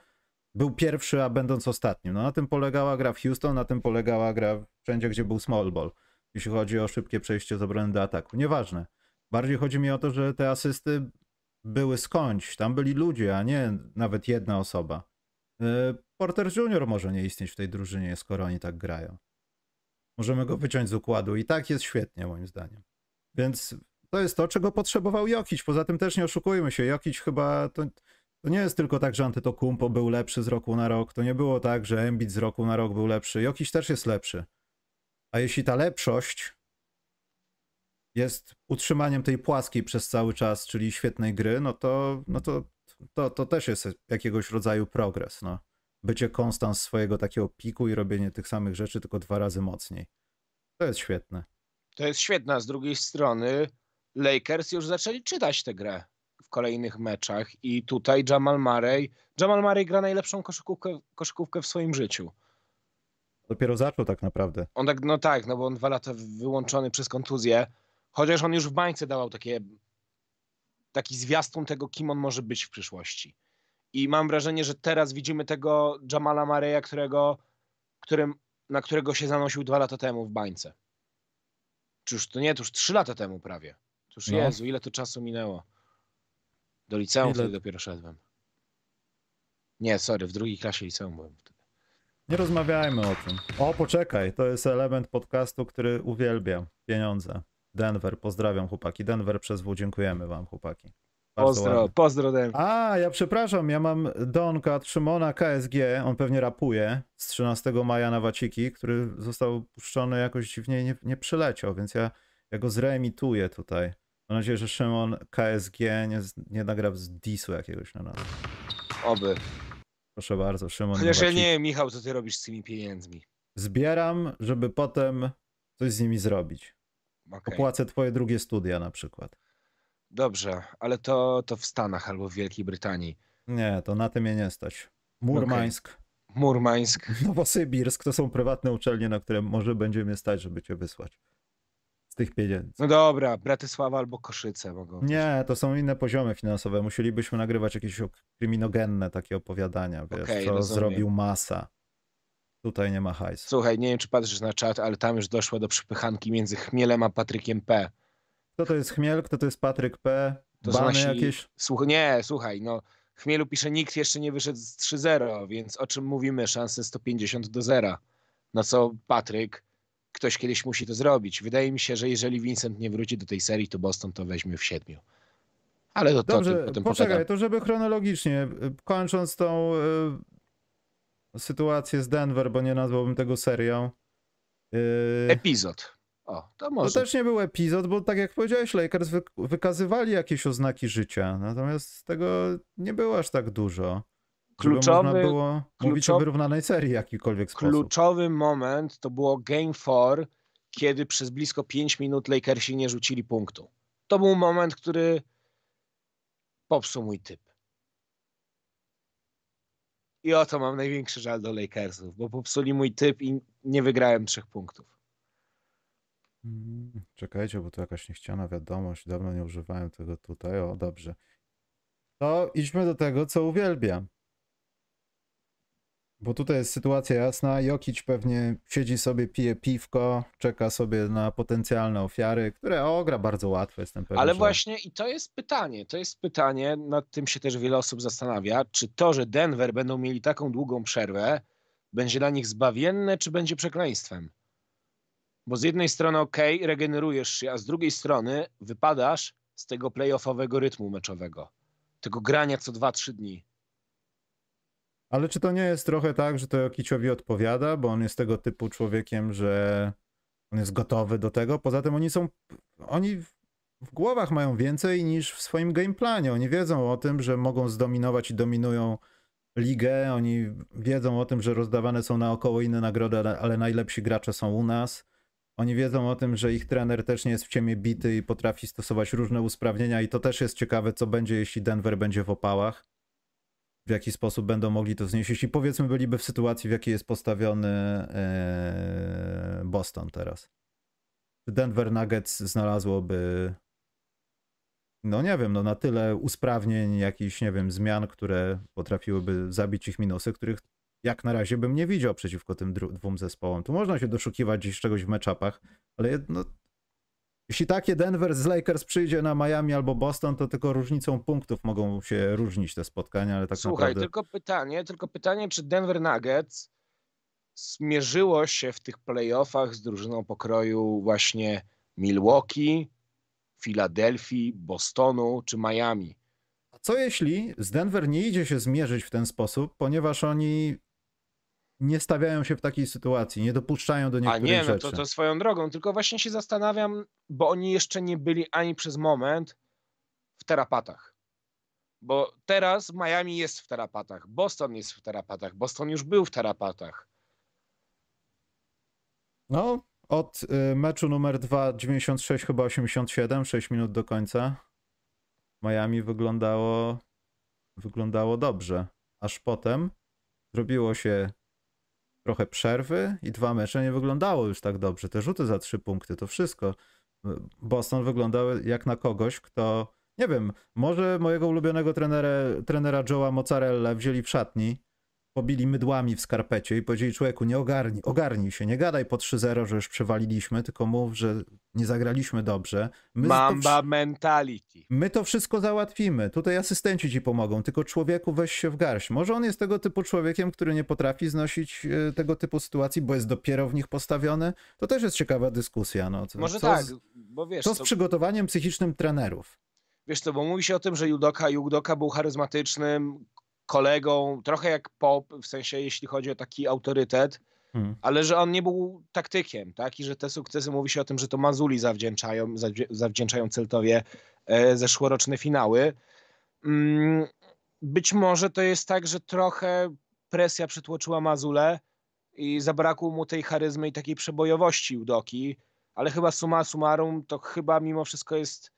Był pierwszy, a będąc ostatnim. No na tym polegała gra w Houston, na tym polegała gra wszędzie, gdzie był small ball. Jeśli chodzi o szybkie przejście z obrony do ataku. Nieważne. Bardziej chodzi mi o to, że te asysty były skądś. Tam byli ludzie, a nie nawet jedna osoba. Y, Porter Junior może nie istnieć w tej drużynie, skoro oni tak grają. Możemy go wyciąć z układu i tak jest świetnie, moim zdaniem. Więc to jest to, czego potrzebował Jokic. Poza tym też nie oszukujmy się, Jokic chyba to, to nie jest tylko tak, że Antetokounmpo był lepszy z roku na rok. To nie było tak, że Embiid z roku na rok był lepszy. Jokic też jest lepszy. A jeśli ta lepszość jest utrzymaniem tej płaskiej przez cały czas, czyli świetnej gry, no to, no to, to, to też jest jakiegoś rodzaju progres. No. Bycie konstans swojego takiego piku i robienie tych samych rzeczy, tylko dwa razy mocniej. To jest świetne. To jest świetne. a Z drugiej strony Lakers już zaczęli czytać tę grę w kolejnych meczach i tutaj Jamal Murray, Jamal Murray gra najlepszą koszykówkę, koszykówkę w swoim życiu. Dopiero zaczął tak naprawdę. On tak, no tak, no bo on dwa lata wyłączony przez kontuzję, chociaż on już w bańce dawał takie, taki zwiastun tego, kim on może być w przyszłości. I mam wrażenie, że teraz widzimy tego Jamala Mareya, którego, którym, na którego się zanosił dwa lata temu w bańce. Czy już to nie, to już trzy lata temu prawie. To już No. Jezu, ile to czasu minęło. Do liceum Ile? wtedy dopiero szedłem. Nie, sorry, w drugiej klasie liceum byłem wtedy. Nie rozmawiajmy o tym. O, poczekaj, to jest element podcastu, który uwielbiam. Pieniądze. Denver, pozdrawiam chłopaki. Denver przez W, dziękujemy wam chłopaki. Bardzo Pozdro, ładnie. pozdro Dem. A, ja przepraszam, ja mam Donka od Szymona KSG, on pewnie rapuje z 13 maja na Waciki, który został puszczony jakoś dziwnie nie, nie przyleciał, więc ja, ja go zreemituję tutaj. Mam nadzieję, że Szymon KSG nie, nie nagra z disu jakiegoś na nas. Oby. Proszę bardzo, Szymon. Chociaż ja nie wiem, Michał, co ty robisz z tymi pieniędzmi. Zbieram, żeby potem coś z nimi zrobić. Okej. Opłacę twoje drugie studia na przykład. Dobrze, ale to, to w Stanach albo w Wielkiej Brytanii. Nie, to na tym mnie nie stać. Murmańsk, Murmańsk. Nowosybirsk to są prywatne uczelnie, na które może będzie mnie stać, żeby cię wysłać. Z tych pieniędzy. No dobra, Bratysława albo Koszyce mogą. Nie, to są inne poziomy finansowe. Musielibyśmy nagrywać jakieś kryminogenne takie opowiadania, wiesz, Okej, co rozumiem. zrobił Masa. Tutaj nie ma hajsu. Słuchaj, nie wiem, czy patrzysz na czat, ale tam już doszło do przypychanki między Chmielem a Patrykiem P. Kto to jest Chmiel, kto to jest Patryk P? To Bany nasi... jakieś? Słuch... Nie, słuchaj, no Chmielu pisze, nikt jeszcze nie wyszedł z 3-0, więc o czym mówimy? Szanse 150 do 0. No co Patryk, ktoś kiedyś musi to zrobić. Wydaje mi się, że jeżeli Vincent nie wróci do tej serii, to Boston to weźmie w siedmiu. Ale to, to Dobrze, tym potem poczekaj, pogadam. to żeby chronologicznie, y, kończąc tą y, sytuację z Denver, bo nie nazwałbym tego serią. y, Epizod. O, to To może. też nie był epizod, bo tak jak powiedziałeś, Lakers wy wykazywali jakieś oznaki życia, natomiast tego nie było aż tak dużo. Kluczowy- można było mówić o kluczowy- wyrównanej serii jakikolwiek sposób. Kluczowy moment to było Game 4, kiedy przez blisko 5 minut Lakersi nie rzucili punktu. To był moment, który popsuł mój typ. I o to mam największy żal do Lakersów, bo popsuli mój typ i nie wygrałem trzech punktów. Mm, Czekajcie, bo tu jakaś niechciana wiadomość. Dawno nie używałem tego tutaj. O, dobrze. To idźmy do tego, co uwielbiam. Bo tutaj jest sytuacja jasna. Jokic pewnie siedzi sobie, pije piwko, czeka sobie na potencjalne ofiary, które o, gra bardzo łatwo, jestem pewien. Ale że- właśnie i to jest pytanie, to jest pytanie, nad tym się też wiele osób zastanawia, czy to, że Denver będą mieli taką długą przerwę, będzie dla nich zbawienne, czy będzie przekleństwem? Bo z jednej strony ok, regenerujesz się, a z drugiej strony wypadasz z tego playoffowego rytmu meczowego. Tego grania co 2-3 dni. Ale czy to nie jest trochę tak, że to Jokiciowi odpowiada, bo on jest tego typu człowiekiem, że on jest gotowy do tego? Poza tym oni są, oni w- głowach mają więcej niż w swoim gameplanie. Oni wiedzą o tym, że mogą zdominować i dominują ligę. Oni wiedzą o tym, że rozdawane są naokoło inne nagrody, ale najlepsi gracze są u nas. Oni wiedzą o tym, że ich trener też nie jest w ciemię bity i potrafi stosować różne usprawnienia i to też jest ciekawe, co będzie, jeśli Denver będzie w opałach. W jaki sposób będą mogli to znieść, jeśli powiedzmy byliby w sytuacji, w jakiej jest postawiony e, Boston teraz. Denver Nuggets znalazłoby no nie wiem, no na tyle usprawnień, jakichś, nie wiem, zmian, które potrafiłyby zabić ich minusy, których jak na razie bym nie widział przeciwko tym dwóm zespołom. Tu można się doszukiwać gdzieś czegoś w matchupach, ale no, jeśli takie Denver z Lakers przyjdzie na Miami albo Boston, to tylko różnicą punktów mogą się różnić te spotkania, ale tak Słuchaj, naprawdę... tylko pytanie, tylko pytanie, czy Denver Nuggets zmierzyło się w tych playoffach z drużyną pokroju właśnie Milwaukee, Filadelfii, Bostonu czy Miami. A co jeśli z Denver nie idzie się zmierzyć w ten sposób, ponieważ oni nie stawiają się w takiej sytuacji, nie dopuszczają do niektórych rzeczy. A nie, no to, to swoją drogą, tylko właśnie się zastanawiam, bo oni jeszcze nie byli ani przez moment w terapatach. Bo teraz Miami jest w terapatach, Boston jest w terapatach, Boston już był w terapatach. No, od y, meczu numer 2, 96 chyba 87, 6 minut do końca. Miami wyglądało wyglądało dobrze. Aż potem zrobiło się trochę przerwy i dwa mecze nie wyglądało już tak dobrze. Te rzuty za trzy punkty, to wszystko. Boston wyglądał jak na kogoś, kto, nie wiem, może mojego ulubionego trenera, trenera Joe'a Mozzarella wzięli w szatni pobili mydłami w skarpecie i powiedzieli człowieku, nie ogarnij, ogarnij się, nie gadaj po 3-0, że już przewaliliśmy, tylko mów, że nie zagraliśmy dobrze. My Mamba mentality. My to wszystko załatwimy. Tutaj asystenci ci pomogą, tylko człowieku weź się w garść. Może on jest tego typu człowiekiem, który nie potrafi znosić e, tego typu sytuacji, bo jest dopiero w nich postawiony. To też jest ciekawa dyskusja. No. Co, Może co tak, z, bo wiesz... Co z to... przygotowaniem psychicznym trenerów? Wiesz co, bo mówi się o tym, że Judoka, Judoka był charyzmatycznym, kolegą, trochę jak Pop, w sensie jeśli chodzi o taki autorytet, hmm. ale że on nie był taktykiem, tak? I że te sukcesy, mówi się o tym, że to Mazuli zawdzięczają, zawdzięczają Celtowie e, zeszłoroczne finały. Mm, być może to jest tak, że trochę presja przytłoczyła Mazule i zabrakło mu tej charyzmy i takiej przebojowości Udoki, ale chyba summa summarum to chyba mimo wszystko jest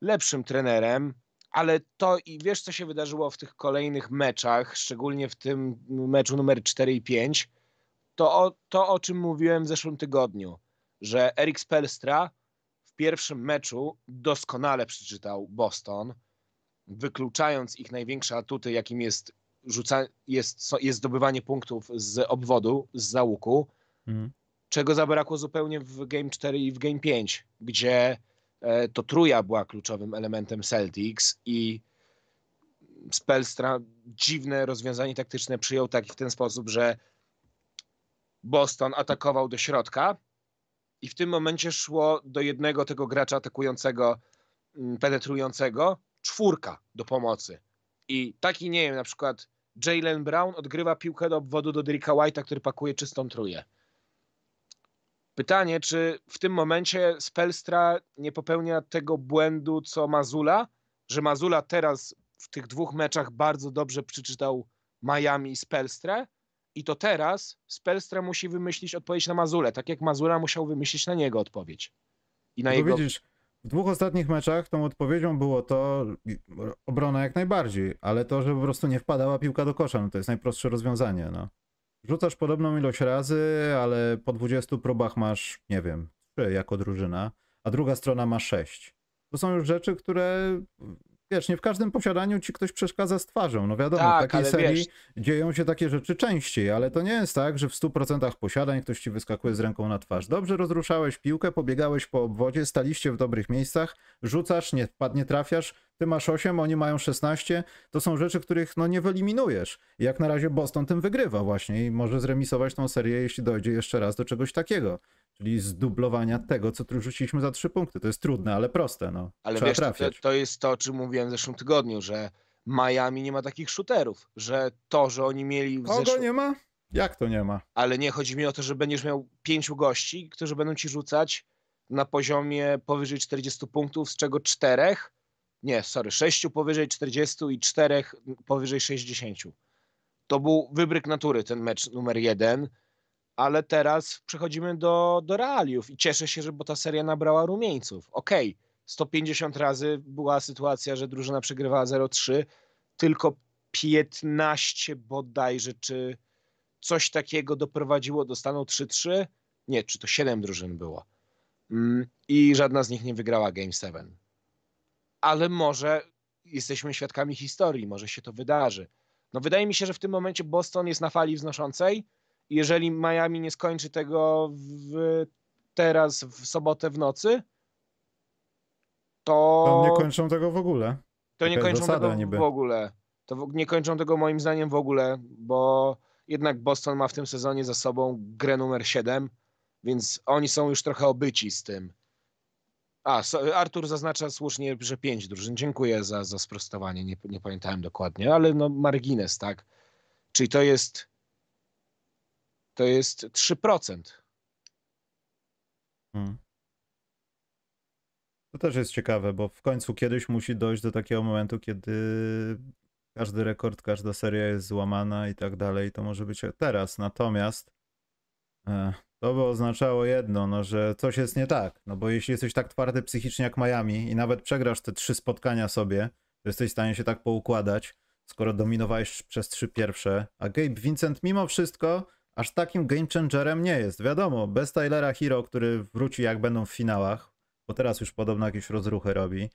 lepszym trenerem ale to i wiesz, co się wydarzyło w tych kolejnych meczach, szczególnie w tym meczu numer 4 i 5, to o, to o czym mówiłem w zeszłym tygodniu, że Erik Spelstra w pierwszym meczu doskonale przeczytał Boston, wykluczając ich największe atuty, jakim jest, rzuca, jest, jest zdobywanie punktów z obwodu, z załuku, mhm. czego zabrakło zupełnie w Game 4 i w Game 5, gdzie to trója była kluczowym elementem Celtics i Spelstra dziwne rozwiązanie taktyczne przyjął tak w ten sposób, że Boston atakował do środka i w tym momencie szło do jednego tego gracza atakującego, mm, penetrującego, czwórka do pomocy. I taki, nie wiem, na przykład Jalen Brown odgrywa piłkę do obwodu do Derricka White'a, który pakuje czystą trójkę. Pytanie, czy w tym momencie Spelstra nie popełnia tego błędu, co Mazula, że Mazula teraz w tych dwóch meczach bardzo dobrze przeczytał Miami i Spelstrę i to teraz Spelstra musi wymyślić odpowiedź na Mazulę, tak jak Mazula musiał wymyślić na niego odpowiedź. I na no jego... widzisz, w dwóch ostatnich meczach tą odpowiedzią było to, obrona jak najbardziej, ale to, że po prostu nie wpadała piłka do kosza, no to jest najprostsze rozwiązanie, no. Rzucasz podobną ilość razy, ale po 20 próbach masz, nie wiem, 3 jako drużyna, a druga strona ma 6. To są już rzeczy, które wiesz, nie w każdym posiadaniu ci ktoś przeszkadza z twarzą. No wiadomo, tak, w takiej serii wiesz... dzieją się takie rzeczy częściej, ale to nie jest tak, że w 100% posiadań ktoś ci wyskakuje z ręką na twarz. Dobrze rozruszałeś piłkę, pobiegałeś po obwodzie, staliście w dobrych miejscach, rzucasz, nie, nie trafiasz, ty masz 8, oni mają 16. To są rzeczy, których no nie wyeliminujesz. I jak na razie Boston tym wygrywa właśnie i może zremisować tą serię, jeśli dojdzie jeszcze raz do czegoś takiego. Czyli zdublowania tego, co tu rzuciliśmy za trzy punkty. To jest trudne, ale proste. No. Ale Trzeba wiesz, trafiać. To, to jest to, o czym mówiłem w zeszłym tygodniu, że Miami nie ma takich shooterów, że to, że oni mieli w Kogo nie ma? Jak to nie ma? Ale nie, chodzi mi o to, że będziesz miał pięciu gości, którzy będą ci rzucać na poziomie powyżej 40 punktów, z czego czterech, nie, sorry, sześciu powyżej 40 i czterech powyżej 60. To był wybryk natury, ten mecz numer jeden ale teraz przechodzimy do, do realiów i cieszę się, że bo ta seria nabrała rumieńców. Okej, okay, 150 razy była sytuacja, że drużyna przegrywała 0-3, tylko 15 bodajże, czy coś takiego doprowadziło do stanu 3-3. Nie, czy to 7 drużyn było. Mm, I żadna z nich nie wygrała Game 7. Ale może jesteśmy świadkami historii, może się to wydarzy. No wydaje mi się, że w tym momencie Boston jest na fali wznoszącej. Jeżeli Miami nie skończy tego w, teraz w sobotę w nocy, to... to nie kończą tego w ogóle. To nie kończą tego niby. w ogóle. To nie kończą tego moim zdaniem w ogóle, bo jednak Boston ma w tym sezonie za sobą grę numer 7, więc oni są już trochę obyci z tym. A, Artur zaznacza słusznie, że 5 drużyn. Dziękuję za, za sprostowanie, nie, nie pamiętałem dokładnie, ale no margines, tak? Czyli to jest to jest 3%. Hmm. To też jest ciekawe, bo w końcu kiedyś musi dojść do takiego momentu, kiedy każdy rekord, każda seria jest złamana i tak dalej. To może być teraz. Natomiast e, to by oznaczało jedno, no, że coś jest nie tak. No bo jeśli jesteś tak twardy psychicznie jak Miami i nawet przegrasz te trzy spotkania sobie, to jesteś w stanie się tak poukładać, skoro dominowałeś przez trzy pierwsze, a Gabe Vincent mimo wszystko aż takim game changerem nie jest. Wiadomo, bez Tylera Hero, który wróci jak będą w finałach, bo teraz już podobno jakieś rozruchy robi,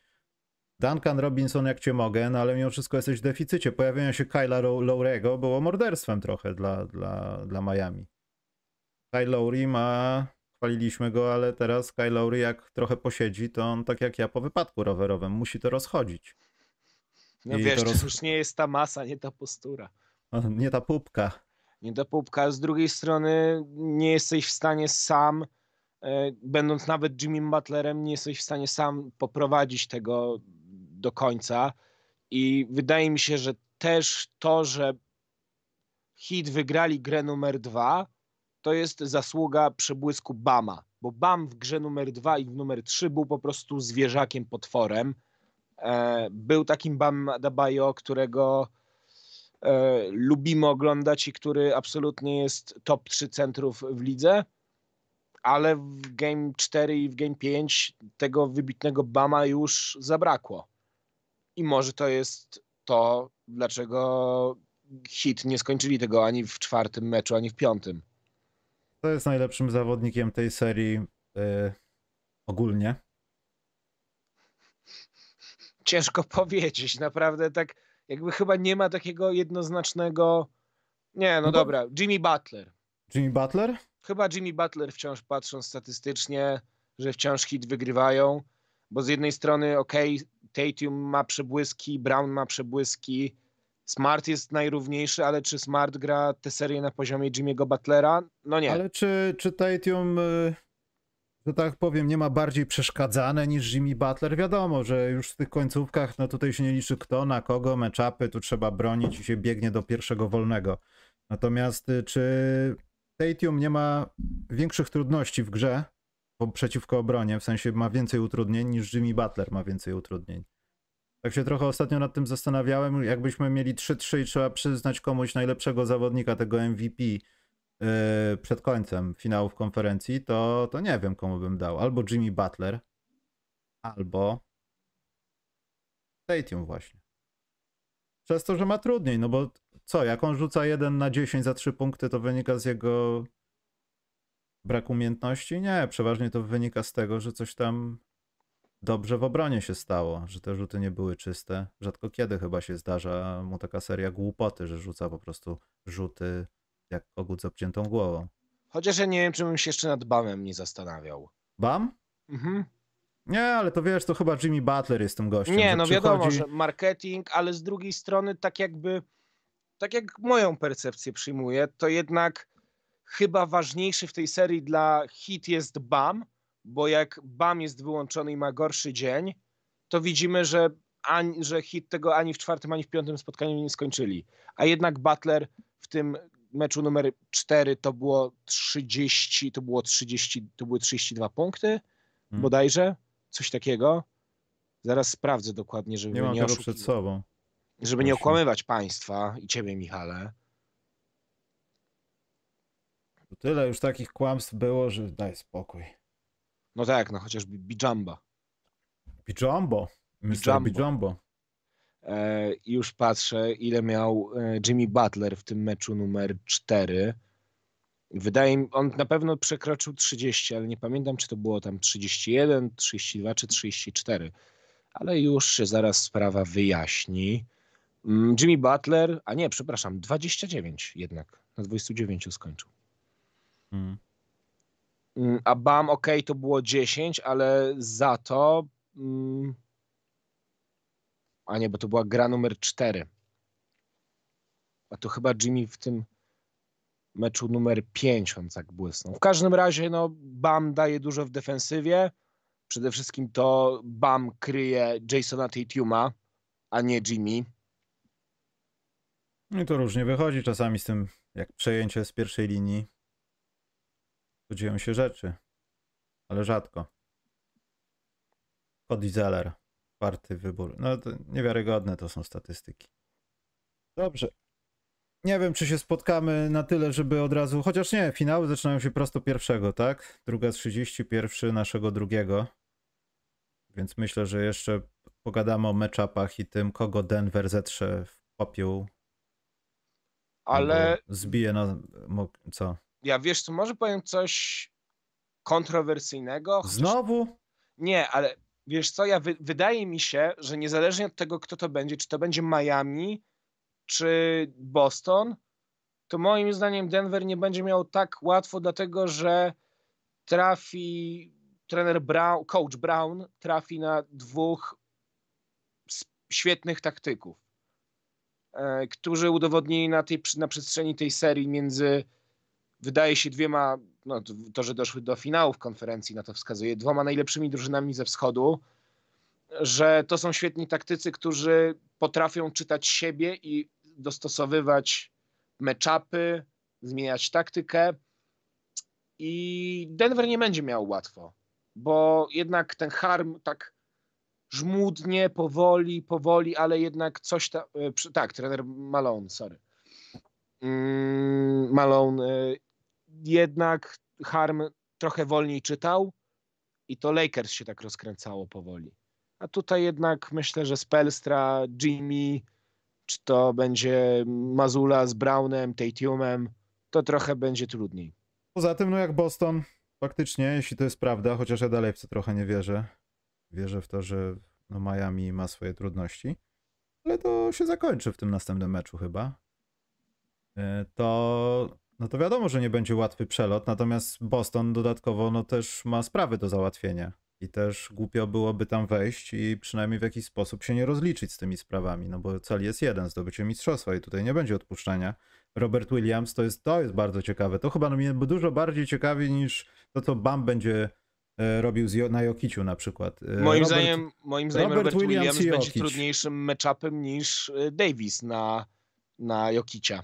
Duncan Robinson jak cię mogę, no ale mimo wszystko jesteś w deficycie. Pojawienie się Kyla Lowry'ego było morderstwem trochę dla, dla, dla Miami. Kyle Lowry ma, chwaliliśmy go, ale teraz Kyle Lowry jak trochę posiedzi, to on tak jak ja po wypadku rowerowym musi to rozchodzić. No I wiesz, to, roz... to już nie jest ta masa, nie ta postura. Nie ta pupka. Nie ta pupka. Z drugiej strony nie jesteś w stanie sam e, będąc nawet Jimmy Butlerem, nie jesteś w stanie sam poprowadzić tego do końca. I wydaje mi się, że też to, że hit wygrali grę numer dwa, to jest zasługa przebłysku Bama. Bo Bam w grze numer dwa i w numer trzy był po prostu zwierzakiem, potworem. E, był takim Bam Dabayo, którego e, lubimy oglądać i który absolutnie jest top 3 centrów w lidze ale w Game 4 i w Game 5 tego wybitnego Bama już zabrakło. I może to jest to, dlaczego hit nie skończyli tego ani w czwartym meczu, ani w piątym. To jest najlepszym zawodnikiem tej serii yy, ogólnie. Ciężko powiedzieć, naprawdę tak jakby chyba nie ma takiego jednoznacznego. Nie, no, no dobra, Jimmy Butler. Jimmy Butler? Chyba Jimmy Butler wciąż patrząc statystycznie, że wciąż hit wygrywają, bo z jednej strony ok, Tatum ma przebłyski, Brown ma przebłyski, Smart jest najrówniejszy, ale czy Smart gra tę serię na poziomie Jimmy'ego Butlera? No nie. Ale czy, czy Tatum, y, że tak powiem, nie ma bardziej przeszkadzane niż Jimmy Butler? Wiadomo, że już w tych końcówkach, no tutaj się nie liczy kto, na kogo, meczapy, tu trzeba bronić i się biegnie do pierwszego wolnego. Natomiast y, czy Tatum nie ma większych trudności w grze przeciwko obronie, w sensie ma więcej utrudnień niż Jimmy Butler ma więcej utrudnień. Tak się trochę ostatnio nad tym zastanawiałem, jakbyśmy mieli 3-3 i trzeba przyznać komuś najlepszego zawodnika tego MVP przed końcem finałów konferencji, to, to nie wiem komu bym dał. Albo Jimmy Butler, albo Tatum właśnie. Przez to, że ma trudniej, no bo co, jak on rzuca 1 na 10 za 3 punkty, to wynika z jego braku umiejętności? Nie, przeważnie to wynika z tego, że coś tam dobrze w obronie się stało, że te rzuty nie były czyste. Rzadko kiedy chyba się zdarza mu taka seria głupoty, że rzuca po prostu rzuty jak kogut z obciętą głową. Chociaż ja nie wiem, czy bym się jeszcze nad Bamem nie zastanawiał. Bam? Mhm. Nie, ale to wiesz, to chyba Jimmy Butler jest tym gościem. Nie, no przychodzi... wiadomo, że marketing, ale z drugiej strony tak jakby, tak jak moją percepcję przyjmuję, to jednak chyba ważniejszy w tej serii dla hit jest Bam, bo jak Bam jest wyłączony i ma gorszy dzień, to widzimy, że, ani, że hit tego ani w czwartym, ani w piątym spotkaniu nie skończyli. A jednak Butler w tym meczu numer 4 to było 30, to było 30, to były 32 punkty hmm. bodajże, coś takiego. Zaraz sprawdzę dokładnie, żeby nie, mam nie tego przed sobą. Żeby nie okłamywać państwa i ciebie, Michale. Tyle już takich kłamstw było, że daj spokój. No tak, no chociażby Bijamba. Bijambo. Mr. Bijambo. Bijambo. E, już patrzę, ile miał e, Jimmy Butler w tym meczu numer 4. Wydaje mi on na pewno przekroczył 30, ale nie pamiętam, czy to było tam 31, 32 czy 34. Ale już się zaraz sprawa wyjaśni. Mm, Jimmy Butler, a nie, przepraszam, 29 jednak. Na 29 skończył. Mm. Mm, A Bam, ok, to było 10, ale za to. Mm, a nie, bo to była gra numer 4. A to chyba Jimmy w tym meczu numer 5 on tak błysnął. W każdym razie, no, Bam daje dużo w defensywie. Przede wszystkim to Bam kryje Jasona Tatuma, a nie Jimmy. No i to różnie wychodzi czasami z tym, jak przejęcie z pierwszej linii. Tu dzieją się rzeczy, ale rzadko. Cody Zeller, czwarty wybór. No to niewiarygodne to są statystyki. Dobrze. Nie wiem, czy się spotkamy na tyle, żeby od razu. Chociaż nie, finały zaczynają się prosto pierwszego, tak? Druga 30, pierwszy naszego drugiego. Więc myślę, że jeszcze pogadamy o matchupach i tym, kogo Denver zetrze w popiół. Ale Zbije na. Co? ja wiesz, co może powiem coś kontrowersyjnego. chociaż- Znowu? Nie, ale wiesz co, ja wy, wydaje mi się, że niezależnie od tego, kto to będzie, czy to będzie Miami, czy Boston, to moim zdaniem Denver nie będzie miał tak łatwo, dlatego że trafi trener Brown, coach Brown trafi na dwóch świetnych taktyków, e, którzy udowodnili na, tej, na przestrzeni tej serii między wydaje się dwiema, no to, że doszły do finałów konferencji na to wskazuje, dwoma najlepszymi drużynami ze wschodu, że to są świetni taktycy, którzy potrafią czytać siebie i dostosowywać meczapy, zmieniać taktykę i Denver nie będzie miał łatwo, bo jednak ten harm tak żmudnie, powoli, powoli, ale jednak coś tam, tak, trener Malone, sorry. Mm, Malone y, jednak Harm trochę wolniej czytał i to Lakers się tak rozkręcało powoli. A tutaj jednak myślę, że Spelstra, Jimmy, czy to będzie Mazula z Brownem, Tatumem, to trochę będzie trudniej. Poza tym, no jak Boston, faktycznie, jeśli to jest prawda, chociaż ja dalej w to trochę nie wierzę. Wierzę w to, że no Miami ma swoje trudności, ale to się zakończy w tym następnym meczu chyba. E, To, no to wiadomo, że nie będzie łatwy przelot, natomiast Boston dodatkowo no też ma sprawy do załatwienia. I też głupio byłoby tam wejść i przynajmniej w jakiś sposób się nie rozliczyć z tymi sprawami, no bo cel jest jeden, zdobycie mistrzostwa i tutaj nie będzie odpuszczania. Robert Williams to jest, to jest bardzo ciekawe. To chyba mnie dużo bardziej ciekawi niż to, co Bam będzie e, robił z, na Jokiciu na przykład. E, Moim Robert- zdaniem, moim zdaniem Robert Robert, Williams Williams, będzie trudniejszym matchupem niż y, Davis na, na Jokicia.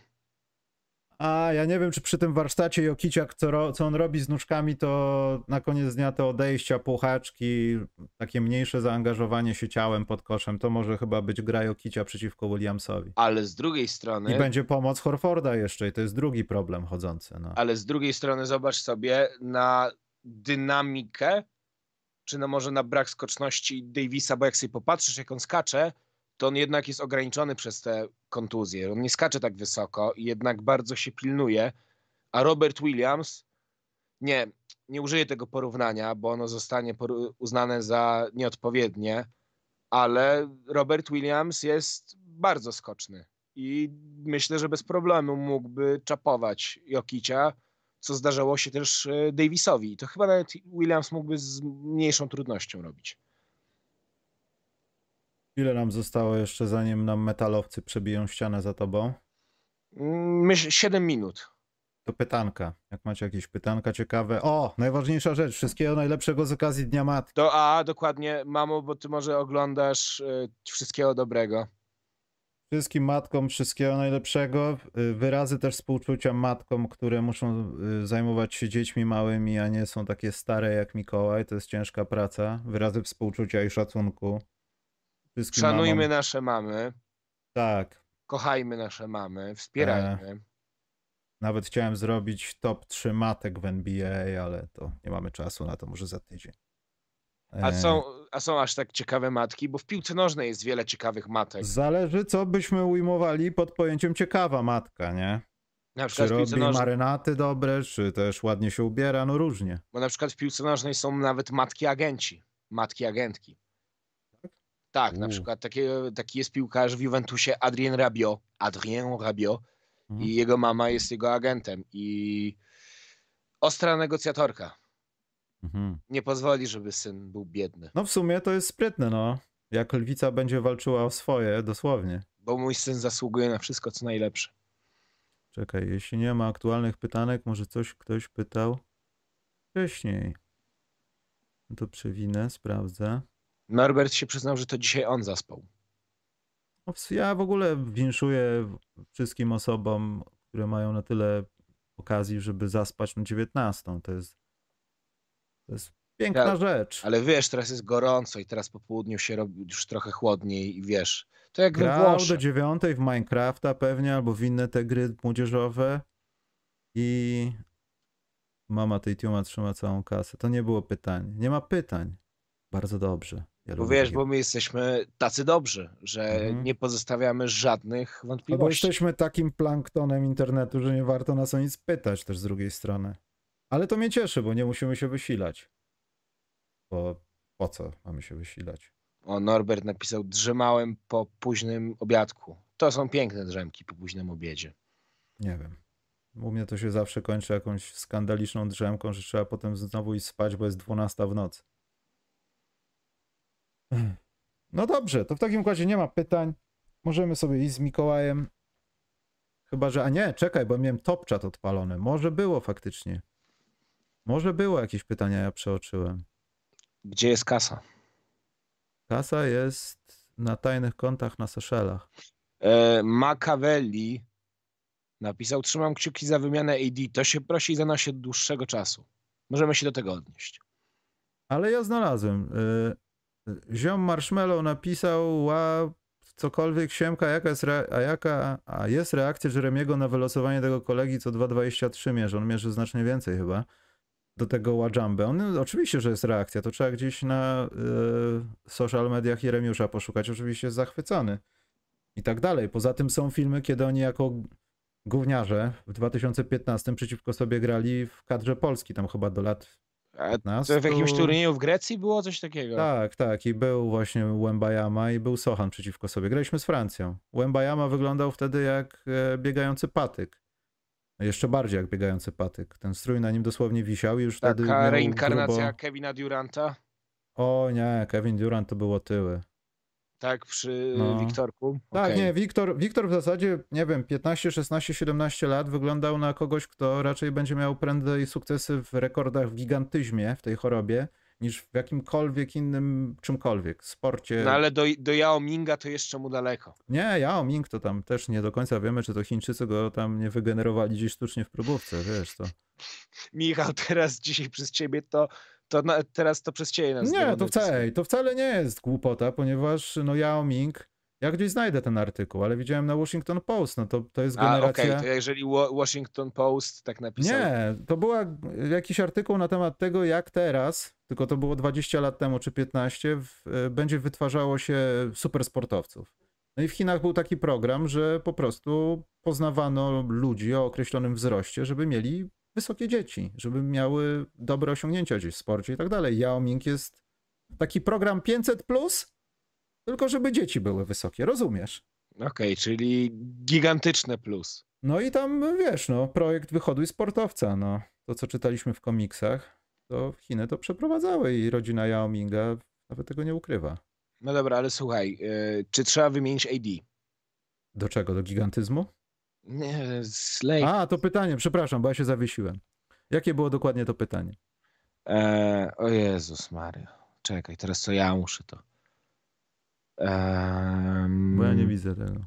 A ja nie wiem, czy przy tym warsztacie Jokiciak, co, co on robi z nóżkami, to na koniec dnia te odejścia, puchaczki, takie mniejsze zaangażowanie się ciałem pod koszem, to może chyba być gra Jokicia przeciwko Williamsowi. Ale z drugiej I strony, będzie pomoc Horforda jeszcze i to jest drugi problem chodzący. No. ale z drugiej strony zobacz sobie na dynamikę, czy no może na brak skoczności Davisa, bo jak sobie popatrzysz, jak on skacze, to on jednak jest ograniczony przez te kontuzje. On nie skacze tak wysoko i jednak bardzo się pilnuje. A Robert Williams, nie, nie użyję tego porównania, bo ono zostanie uznane za nieodpowiednie, ale Robert Williams jest bardzo skoczny i myślę, że bez problemu mógłby czapować Jokicia, co zdarzało się też e, Davisowi. To chyba nawet Williams mógłby z mniejszą trudnością robić. Ile nam zostało jeszcze, zanim nam metalowcy przebiją ścianę za tobą? Mm, Myślę 7 minut. To pytanka. Jak macie jakieś pytanka ciekawe. O, najważniejsza rzecz. Wszystkiego najlepszego z okazji Dnia Matki. To a dokładnie, mamo, bo ty może oglądasz e, wszystkiego dobrego. Wszystkim matkom wszystkiego najlepszego. Y, Wyrazy też współczucia matkom, które muszą y, zajmować się dziećmi małymi, a nie są takie stare jak Mikołaj. To jest ciężka praca. Wyrazy współczucia i szacunku. Wszystkim Szanujmy mamom. nasze mamy, Tak. kochajmy nasze mamy, wspierajmy. Nawet chciałem zrobić top 3 matek w NBA, ale to nie mamy czasu na to, może za tydzień. A E, są, a są aż tak ciekawe matki, bo w piłce nożnej jest wiele ciekawych matek. Zależy, co byśmy ujmowali pod pojęciem ciekawa matka, nie? Na Czy przykład w robi nożnej, marynaty dobre, czy też ładnie się ubiera, no różnie. bo na przykład w piłce nożnej są nawet matki agenci, matki agentki. Tak, na U. przykład taki, taki jest piłkarz w Juventusie Adrien Rabiot, Adrien Rabiot Mhm. i jego mama jest jego agentem i ostra negocjatorka. Mhm. Nie pozwoli, żeby syn był biedny, No w sumie to jest sprytne, no. Jak lwica będzie walczyła o swoje, dosłownie. bo mój syn zasługuje na wszystko, co najlepsze. Czekaj, jeśli nie ma aktualnych pytanek, może coś ktoś pytał wcześniej. No to przewinę, sprawdzę. Norbert się przyznał, że to dzisiaj on zaspał. Ja w ogóle winszuję wszystkim osobom, które mają na tyle okazji, żeby zaspać na 19. To jest, to jest piękna Ja- rzecz. Ale wiesz, teraz jest gorąco i teraz po południu się robi już trochę chłodniej i wiesz, to jak we Grał do Włoszech. dziewiątej w Minecrafta pewnie, albo w inne te gry młodzieżowe i mama tej Tiuma trzyma całą kasę. To nie było pytań. Nie ma pytań. Bardzo dobrze. Ja Bo wiesz, takie- bo my jesteśmy tacy dobrzy, że Mhm. nie pozostawiamy żadnych Albo wątpliwości. jesteśmy takim planktonem internetu, że nie warto nas o nic pytać też z drugiej strony. Ale to mnie cieszy, bo nie musimy się wysilać. Bo po co mamy się wysilać? O, Norbert napisał, drzemałem po późnym obiadku. To są piękne drzemki po późnym obiedzie. Nie wiem. U mnie to się zawsze kończy jakąś skandaliczną drzemką, że trzeba potem znowu iść spać, bo jest 12 w nocy. No dobrze, to w takim układzie nie ma pytań. Możemy sobie iść z Mikołajem. Chyba, że. A nie, czekaj, bo miałem top chat odpalony. Może było faktycznie. Może było jakieś pytania, ja przeoczyłem. Gdzie jest kasa? Kasa jest na tajnych kontach na Seszelach. E, Machiavelli napisał, trzymam kciuki za wymianę AD. To się prosi i zanosi od dłuższego czasu. Możemy się do tego odnieść. Ale ja znalazłem. y, Ziom Marshmallow napisał, ła, cokolwiek siemka, jaka jest, a jaka a jest reakcja Jeremiego na wylosowanie tego kolegi, co 2,23 mierzy. On mierzy znacznie więcej chyba. Do tego Wajambę. On oczywiście, że jest reakcja. To trzeba gdzieś na y, social mediach Jeremiusza poszukać. Oczywiście jest zachwycony. I tak dalej. Poza tym są filmy, kiedy oni jako gówniarze w 2015 przeciwko sobie grali w kadrze Polski, tam chyba do lat A 15. to w jakimś turnieju w Grecji było coś takiego? Tak, tak. I był właśnie Łębajama i był Sochan przeciwko sobie. Graliśmy z Francją. Łębajama wyglądał wtedy jak e, biegający patyk. Jeszcze bardziej jak biegający patyk. Ten strój na nim dosłownie wisiał i już wtedy Taka reinkarnacja grubo... Kevina Duranta, O nie, Kevin Durant to było tyły. Tak, przy No. Wiktorku. Tak, Okej. nie, Wiktor, Wiktor w zasadzie, nie wiem, 15, 16, 17 lat wyglądał na kogoś, kto raczej będzie miał prędzej sukcesy w rekordach w gigantyzmie, w tej chorobie, niż w jakimkolwiek innym czymkolwiek, sporcie. No ale do, do Yao Minga to jeszcze mu daleko. Nie, Yao Ming to tam też nie do końca wiemy, czy to Chińczycy go tam nie wygenerowali gdzieś sztucznie w próbówce, wiesz to. Michał, teraz dzisiaj przez ciebie to, to na, teraz to przez ciebie nas Nie, to wcale, to wcale nie jest głupota, ponieważ no Yao Ming, ja gdzieś znajdę ten artykuł, ale widziałem na Washington Post, no to, to jest A, generacja... okej, to jeżeli Wa- Washington Post tak napisał. Nie, to była jakiś artykuł na temat tego, jak teraz, tylko to było 20 lat temu czy 15, w, e, będzie wytwarzało się supersportowców. No i w Chinach był taki program, że po prostu poznawano ludzi o określonym wzroście, żeby mieli wysokie dzieci, żeby miały dobre osiągnięcia gdzieś w sporcie i tak dalej. Yao Ming jest taki program 500 plus, tylko żeby dzieci były wysokie, rozumiesz? Okej, czyli gigantyczne plus. No i tam, wiesz, no, projekt wychoduj sportowca, no. To, co czytaliśmy w komiksach, to Chiny to przeprowadzały i rodzina Yao Minga nawet tego nie ukrywa. No dobra, ale słuchaj, y, czy trzeba wymienić AD? Do czego? Do gigantyzmu? Nie, Slay. A, to pytanie, przepraszam, bo ja się zawiesiłem. Jakie było dokładnie to pytanie? E, o Jezus Maria. Czekaj, teraz co ja muszę to. Em, Bo ja nie widzę tego.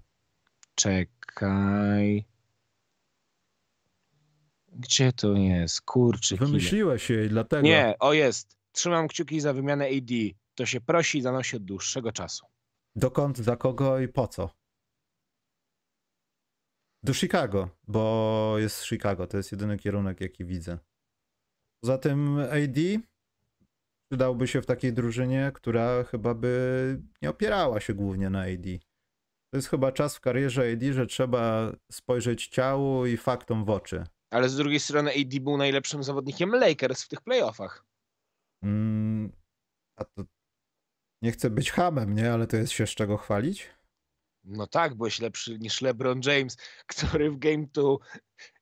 Czekaj. Gdzie to jest? Kurczę. Wymyśliłeś jej, dlatego. Nie, o jest. Trzymam kciuki za wymianę AD. To się prosi i zanosi od dłuższego czasu. Dokąd, za kogo i po co? Do Chicago, bo jest Chicago. To jest jedyny kierunek, jaki widzę. Poza tym AD przydałby się w takiej drużynie, która chyba by nie opierała się głównie na AD. To jest chyba czas w karierze AD, że trzeba spojrzeć ciału i faktom w oczy. Ale z drugiej strony AD był najlepszym zawodnikiem Lakers w tych playoffach. Mm, a to nie chcę być hamem, nie? Ale to jest się z czego chwalić? No tak, byłeś lepszy niż LeBron James, który w Game 2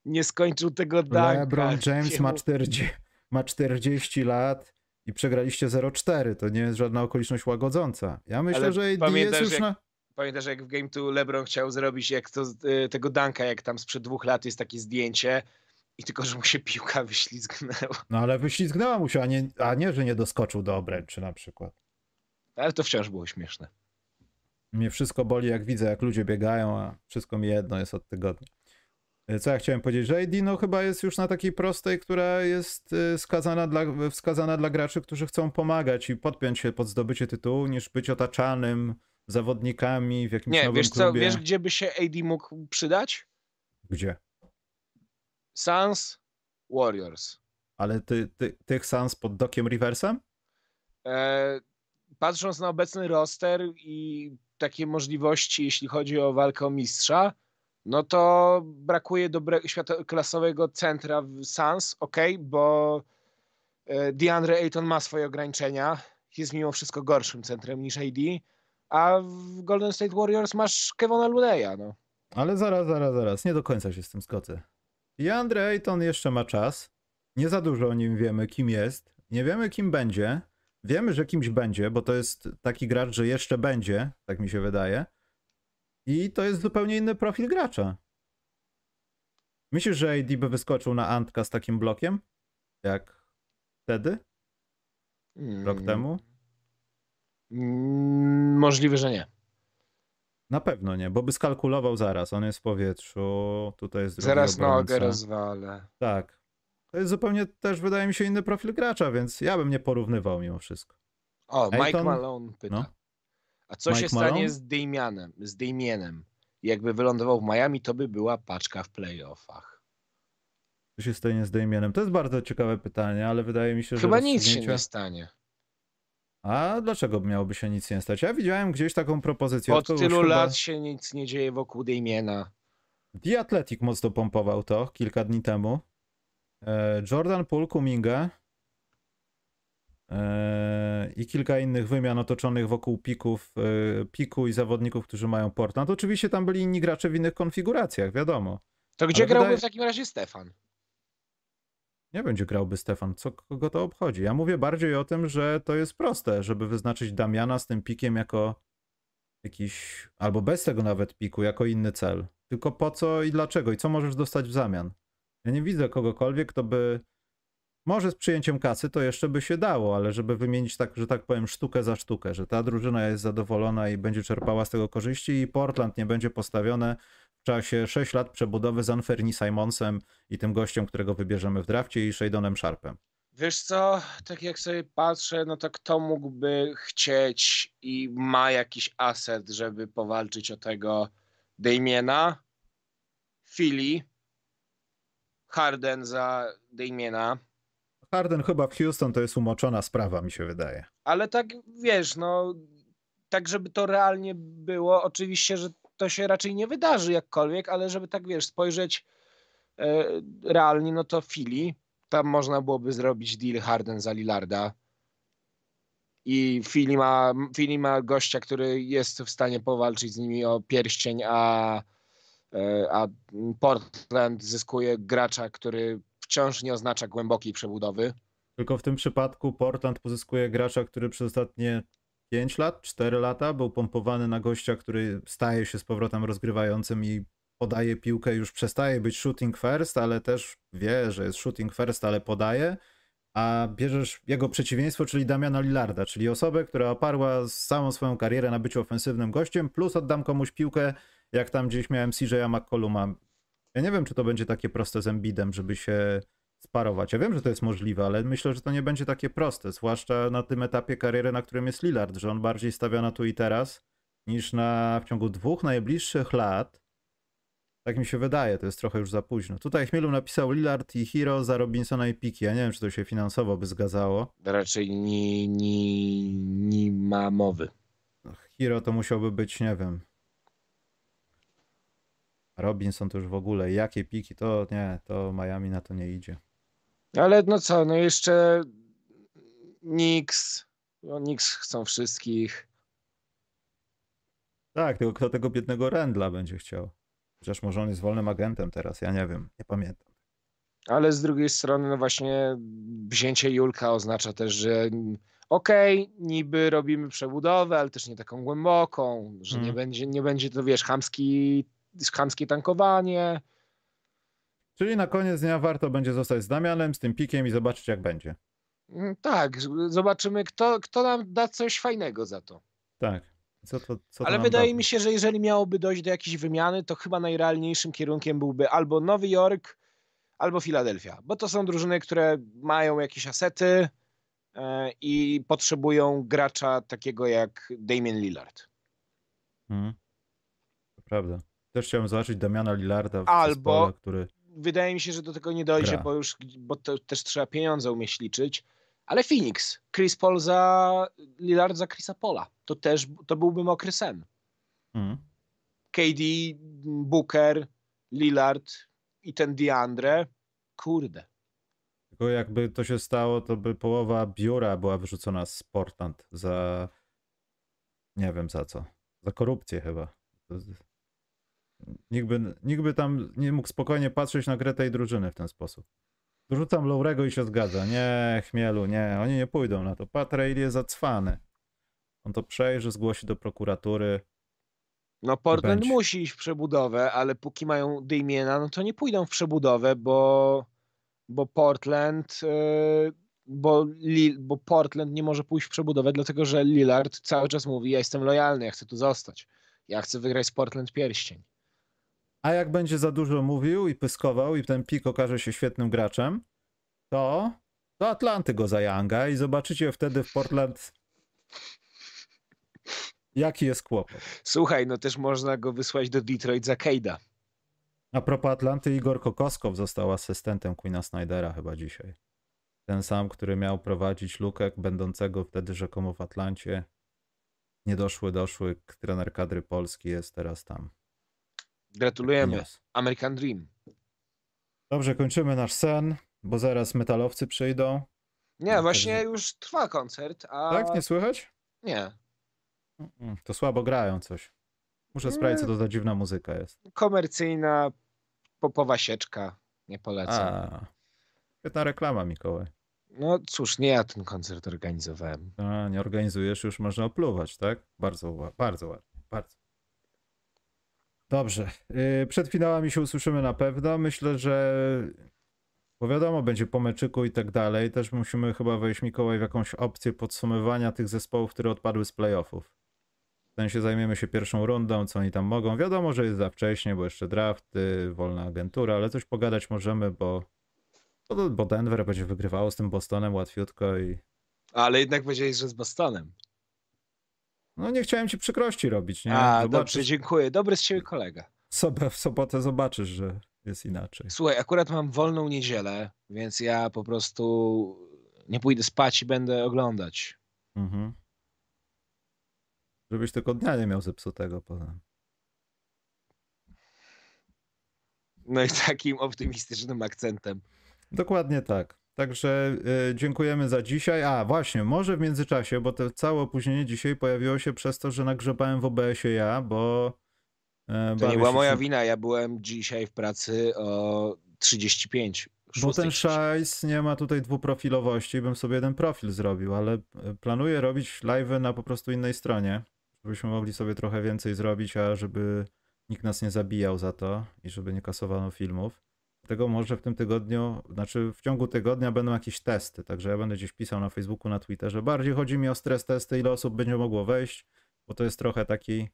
nie skończył tego danka. LeBron James ma mu- 40, ma 40 lat i przegraliście 0-4. To nie jest żadna okoliczność łagodząca. Ja myślę, Ale że AD jest pamiętasz, już jak- na... Pamiętasz, jak w Game 2 LeBron chciał zrobić jak to, y, tego danka, jak tam sprzed dwóch lat jest takie zdjęcie i tylko, że mu się piłka wyślizgnęła. No ale wyślizgnęła mu się, a nie, a nie, że nie doskoczył do obręczy na przykład. Ale to wciąż było śmieszne. Mnie wszystko boli, jak widzę, jak ludzie biegają, a wszystko mi jedno jest od tygodnia. E, Co ja chciałem powiedzieć, że AD no chyba jest już na takiej prostej, która jest y, skazana dla, wskazana dla graczy, którzy chcą pomagać i podpiąć się pod zdobycie tytułu, niż być otaczanym zawodnikami w jakimś Nie, nowym wiesz co, klubie. wiesz gdzie by się AD mógł przydać? Gdzie? Suns, Warriors. Ale ty, ty, tych Suns pod Dokiem Riversem? E, patrząc na obecny roster i takie możliwości, jeśli chodzi o walkę o mistrza, no to brakuje dobrego światoklasowego centra w Suns, ok, bo e, DeAndre Ayton ma swoje ograniczenia, jest mimo wszystko gorszym centrem niż AD, a w Golden State Warriors masz Kevona Luneya, no. Ale zaraz, zaraz, zaraz, nie do końca się z tym zgodzę. I Andre Ayton jeszcze ma czas. Nie za dużo o nim wiemy, kim jest. Nie wiemy, kim będzie. Wiemy, że kimś będzie, bo to jest taki gracz, że jeszcze będzie, tak mi się wydaje. I to jest zupełnie inny profil gracza. Myślisz, że AD by wyskoczył na Antka z takim blokiem? Jak wtedy? Rok Mm, temu? mm, Możliwe, że nie. Na pewno nie, bo by skalkulował zaraz. On jest w powietrzu, tutaj jest Zaraz nogę rozwalę. Tak. To jest zupełnie też, wydaje mi się, inny profil gracza, więc ja bym nie porównywał mimo wszystko. O, Mike Ayton? Malone pyta. No. A co Mike się stanie Malone? z Damianem, z Damienem? Jakby wylądował w Miami, to by była paczka w playoffach. Co się stanie z Damienem? To jest bardzo ciekawe pytanie, ale wydaje mi się, że Chyba nic się nie stanie. A dlaczego miałoby się nic nie stać? Ja widziałem gdzieś taką propozycję. Od tylu chyba- lat się nic nie dzieje wokół Damiena. The Athletic mocno pompował to kilka dni temu. E, Jordan Poole, Kuminga e, i kilka innych wymian otoczonych wokół pików, e, piku i zawodników, którzy mają Portland. Oczywiście tam byli inni gracze w innych konfiguracjach, wiadomo. To gdzie Ale grałby wydaje- w takim razie Stefan? Nie będzie grałby Stefan, co kogo to obchodzi? Ja mówię bardziej o tym, że to jest proste, żeby wyznaczyć Damiana z tym pikiem jako jakiś, albo bez tego nawet piku, jako inny cel. Tylko po co i dlaczego i co możesz dostać w zamian? Ja nie widzę kogokolwiek, kto by, może z przyjęciem kasy to jeszcze by się dało, ale żeby wymienić tak, że tak powiem, sztukę za sztukę, że ta drużyna jest zadowolona i będzie czerpała z tego korzyści i Portland nie będzie postawione w czasie 6 lat przebudowy z Anferni Simonsem i tym gościem, którego wybierzemy w drafcie i Shadonem Sharpem. Wiesz co, tak jak sobie patrzę, no to kto mógłby chcieć i ma jakiś aset, żeby powalczyć o tego Damiena? Philly. Harden za Damiena. Harden chyba w Houston to jest umoczona sprawa, mi się wydaje. Ale tak wiesz, no tak żeby to realnie było, oczywiście, że to się raczej nie wydarzy jakkolwiek, ale żeby tak wiesz, spojrzeć e, realnie, no to Philly, tam można byłoby zrobić deal Harden za Lillarda. I Philly ma, ma gościa, który jest w stanie powalczyć z nimi o pierścień, a, a Portland zyskuje gracza, który wciąż nie oznacza głębokiej przebudowy. Tylko w tym przypadku Portland pozyskuje gracza, który przez ostatnie 5 lat, 4 lata był pompowany na gościa, który staje się z powrotem rozgrywającym i podaje piłkę, już przestaje być shooting first, ale też wie, że jest shooting first, ale podaje, a bierzesz jego przeciwieństwo, czyli Damiana Lillarda, czyli osobę, która oparła całą swoją karierę na byciu ofensywnym gościem, plus oddam komuś piłkę, jak tam gdzieś miałem CJ'a McColluma. Ja nie wiem, czy to będzie takie proste z Embidem, żeby się sparować. Ja wiem, że to jest możliwe, ale myślę, że to nie będzie takie proste, zwłaszcza na tym etapie kariery, na którym jest Lillard, że on bardziej stawia na tu i teraz, niż na w ciągu dwóch najbliższych lat Tak mi się wydaje, to jest trochę już za późno. Tutaj Chmielu napisał Lillard i Hero za Robinsona i Piki. Ja nie wiem, czy to się finansowo by zgadzało. Raczej nie, nie, nie ma mowy. Hero to musiałby być, nie wiem. Robinson to już w ogóle. Jakie piki? To nie, to Miami na to nie idzie. Ale no co, no jeszcze Knicks. No Knicks chcą wszystkich. Tak, tylko kto tego biednego Rendla będzie chciał? Chociaż może on jest wolnym agentem teraz, ja nie wiem, nie pamiętam. Ale z drugiej strony, no właśnie, wzięcie Julka oznacza też, że okej, okay, niby robimy przebudowę, ale też nie taką głęboką, że nie, Mhm. będzie, nie będzie to, wiesz, chamski, chamskie tankowanie. Czyli na koniec dnia warto będzie zostać z Damianem, z tym pikiem i zobaczyć jak będzie. Mm, Tak, zobaczymy, kto, kto nam da coś fajnego za to. Tak. Co to, co to Ale wydaje da? mi się, że jeżeli miałoby dojść do jakiejś wymiany, to chyba najrealniejszym kierunkiem byłby albo Nowy Jork, albo Filadelfia, bo to są drużyny, które mają jakieś asety e, i potrzebują gracza takiego jak Damian Lillard. To prawda. Też chciałem zobaczyć Damiana Lillarda w Albo- zespole, który... Wydaje mi się, że do tego nie dojdzie, Gra. bo już bo to też trzeba pieniądze umieć liczyć. Ale Phoenix, Chris Paul za Lillard za Chrisa Paula. To też to byłby mokry sen. Mhm. KD, Booker, Lillard i ten DeAndre. Kurde. Tylko jakby to się stało, to by połowa biura była wyrzucona z Portland za... Nie wiem za co. Za korupcję chyba. Nikt by, nikt by tam nie mógł spokojnie patrzeć na grę tej drużyny w ten sposób. Dorzucam Lowrego i się zgadza. Nie, Chmielu, nie, oni nie pójdą na to. Pat Riley jest zacwany. On to przejrzy, zgłosi do prokuratury. No Portland będzie. musi iść w przebudowę, ale póki mają Damiena, no to nie pójdą w przebudowę, bo, bo Portland yy, bo, bo Portland nie może pójść w przebudowę, dlatego że Lillard cały czas mówi, ja jestem lojalny, ja chcę tu zostać. Ja chcę wygrać z Portland pierścień. A jak będzie za dużo mówił i pyskował i ten pik okaże się świetnym graczem, to do Atlanty go zajanga i zobaczycie wtedy w Portland jaki jest kłopot. Słuchaj, no też można go wysłać do Detroit za Cade'a. A propos Atlanty, Igor Kokoskow został asystentem Queena Snydera chyba dzisiaj. Ten sam, który miał prowadzić Lukę, będącego wtedy rzekomo w Atlancie. Niedoszły, doszły, trener kadry Polski jest teraz tam. Gratulujemy. Niósł. American Dream. Dobrze, kończymy nasz sen, bo zaraz metalowcy przyjdą. Nie, No, właśnie już trwa koncert, a Tak? Nie słychać? nie. To słabo grają coś. Muszę sprawdzić, co to za dziwna muzyka jest. Komercyjna, popowa sieczka. Nie polecam. A, świetna reklama, Mikołaj. No cóż, nie ja ten koncert organizowałem. A, nie organizujesz, już można opluwać, tak? Bardzo, bardzo ładnie, bardzo. Dobrze. Yy, Przed finałami się usłyszymy na pewno. Myślę, że bo wiadomo, będzie po meczyku i tak dalej. Też musimy chyba wejść, Mikołaj, w jakąś opcję podsumowania tych zespołów, które odpadły z playoffów. W sensie zajmiemy się pierwszą rundą, co oni tam mogą. Wiadomo, że jest za wcześnie, bo jeszcze drafty, wolna agentura, ale coś pogadać możemy, bo, bo, bo Denver będzie wygrywało z tym Bostonem łatwiutko i Ale jednak powiedziałeś, że z Bostonem. No nie chciałem ci przykrości robić, nie? A, Zobaczysz, dobrze, dziękuję. Dobry z ciebie kolega. sobie w sobotę zobaczysz, że jest inaczej. Słuchaj, akurat mam wolną niedzielę, więc ja po prostu nie pójdę spać i będę oglądać. Mhm. Żebyś tylko dnia nie miał zepsutego potem. No i takim optymistycznym akcentem. Dokładnie tak. Także y, dziękujemy za dzisiaj. A właśnie, może w międzyczasie, bo to całe opóźnienie dzisiaj pojawiło się przez to, że nagrzebałem w OBS-ie ja, bo. e, To nie była moja wina, ja byłem dzisiaj w pracy o 35. Bo ten 6:30. szajs nie ma tutaj dwuprofilowości, bym sobie jeden profil zrobił, ale e, planuję robić live'y na po prostu innej stronie, żebyśmy mogli sobie trochę więcej zrobić, a żeby nikt nas nie zabijał za to i żeby nie kasowano filmów. Dlatego może w tym tygodniu, znaczy w ciągu tygodnia będą jakieś testy, także ja będę gdzieś pisał na Facebooku, na Twitterze. Bardziej chodzi mi o stres testy, ile osób będzie mogło wejść, bo to jest trochę taki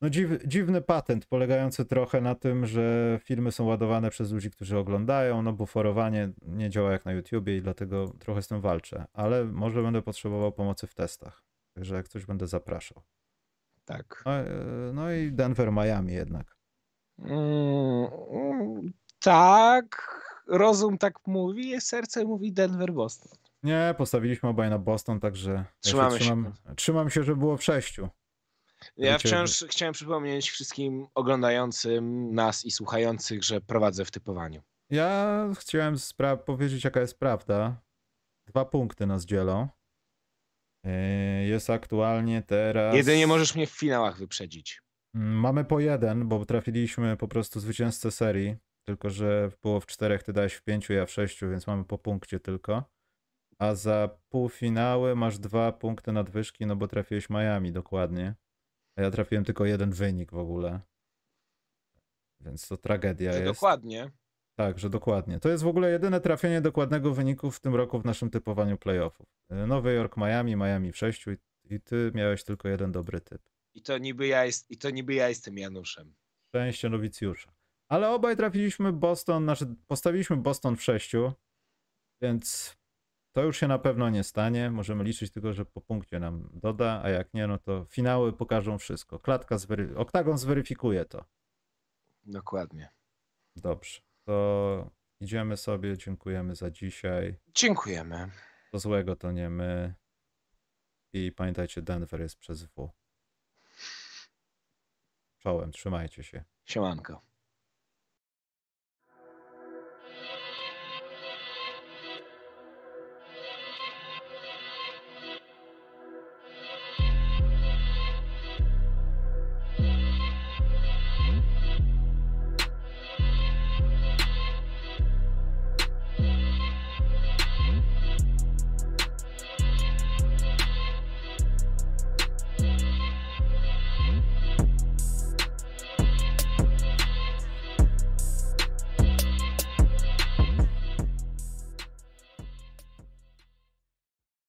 no dziw, dziwny patent polegający trochę na tym, że filmy są ładowane przez ludzi, którzy oglądają, no buforowanie nie działa jak na YouTubie i dlatego trochę z tym walczę, ale może będę potrzebował pomocy w testach. Także jak coś będę zapraszał. Tak. No, e, no i Denver, Miami jednak. Mm, tak, rozum tak mówi, serce mówi Denver Boston. Nie, postawiliśmy obaj na Boston, także ja Trzymamy się się. trzymam, trzymam się, że było w sześciu. Ja wciąż chciałem przypomnieć wszystkim oglądającym nas i słuchających, że prowadzę w typowaniu. Ja chciałem spra- powiedzieć, jaka jest prawda. Dwa punkty nas dzielą. Yy, Jest aktualnie teraz. Jedynie możesz mnie w finałach wyprzedzić. Mm, Mamy po jeden, bo trafiliśmy po prostu zwycięzcę serii. Tylko, że było w czterech, ty dałeś w pięciu, ja w sześciu, więc mamy po punkcie tylko. A za półfinały masz dwa punkty nadwyżki, no bo trafiłeś Miami dokładnie. A ja trafiłem tylko jeden wynik w ogóle. Więc to tragedia Że jest. dokładnie. Tak, że dokładnie. To jest w ogóle jedyne trafienie dokładnego wyniku w tym roku w naszym typowaniu playoffów. Y, Nowy Jork, Miami, Miami w sześciu i, i ty miałeś tylko jeden dobry typ. I to niby ja, jest, i to niby ja jestem Januszem. Szczęście nowicjusza. Ale obaj trafiliśmy Boston, znaczy postawiliśmy Boston w sześciu, więc to już się na pewno nie stanie. Możemy liczyć tylko, że po punkcie nam doda, a jak nie, no to finały pokażą wszystko. Klatka, oktagon zweryfikuje to. Dokładnie. Dobrze, to idziemy sobie, dziękujemy za dzisiaj. Dziękujemy. To złego to nie my. I pamiętajcie, Denver jest przez W. Czołem, trzymajcie się. Siemanko.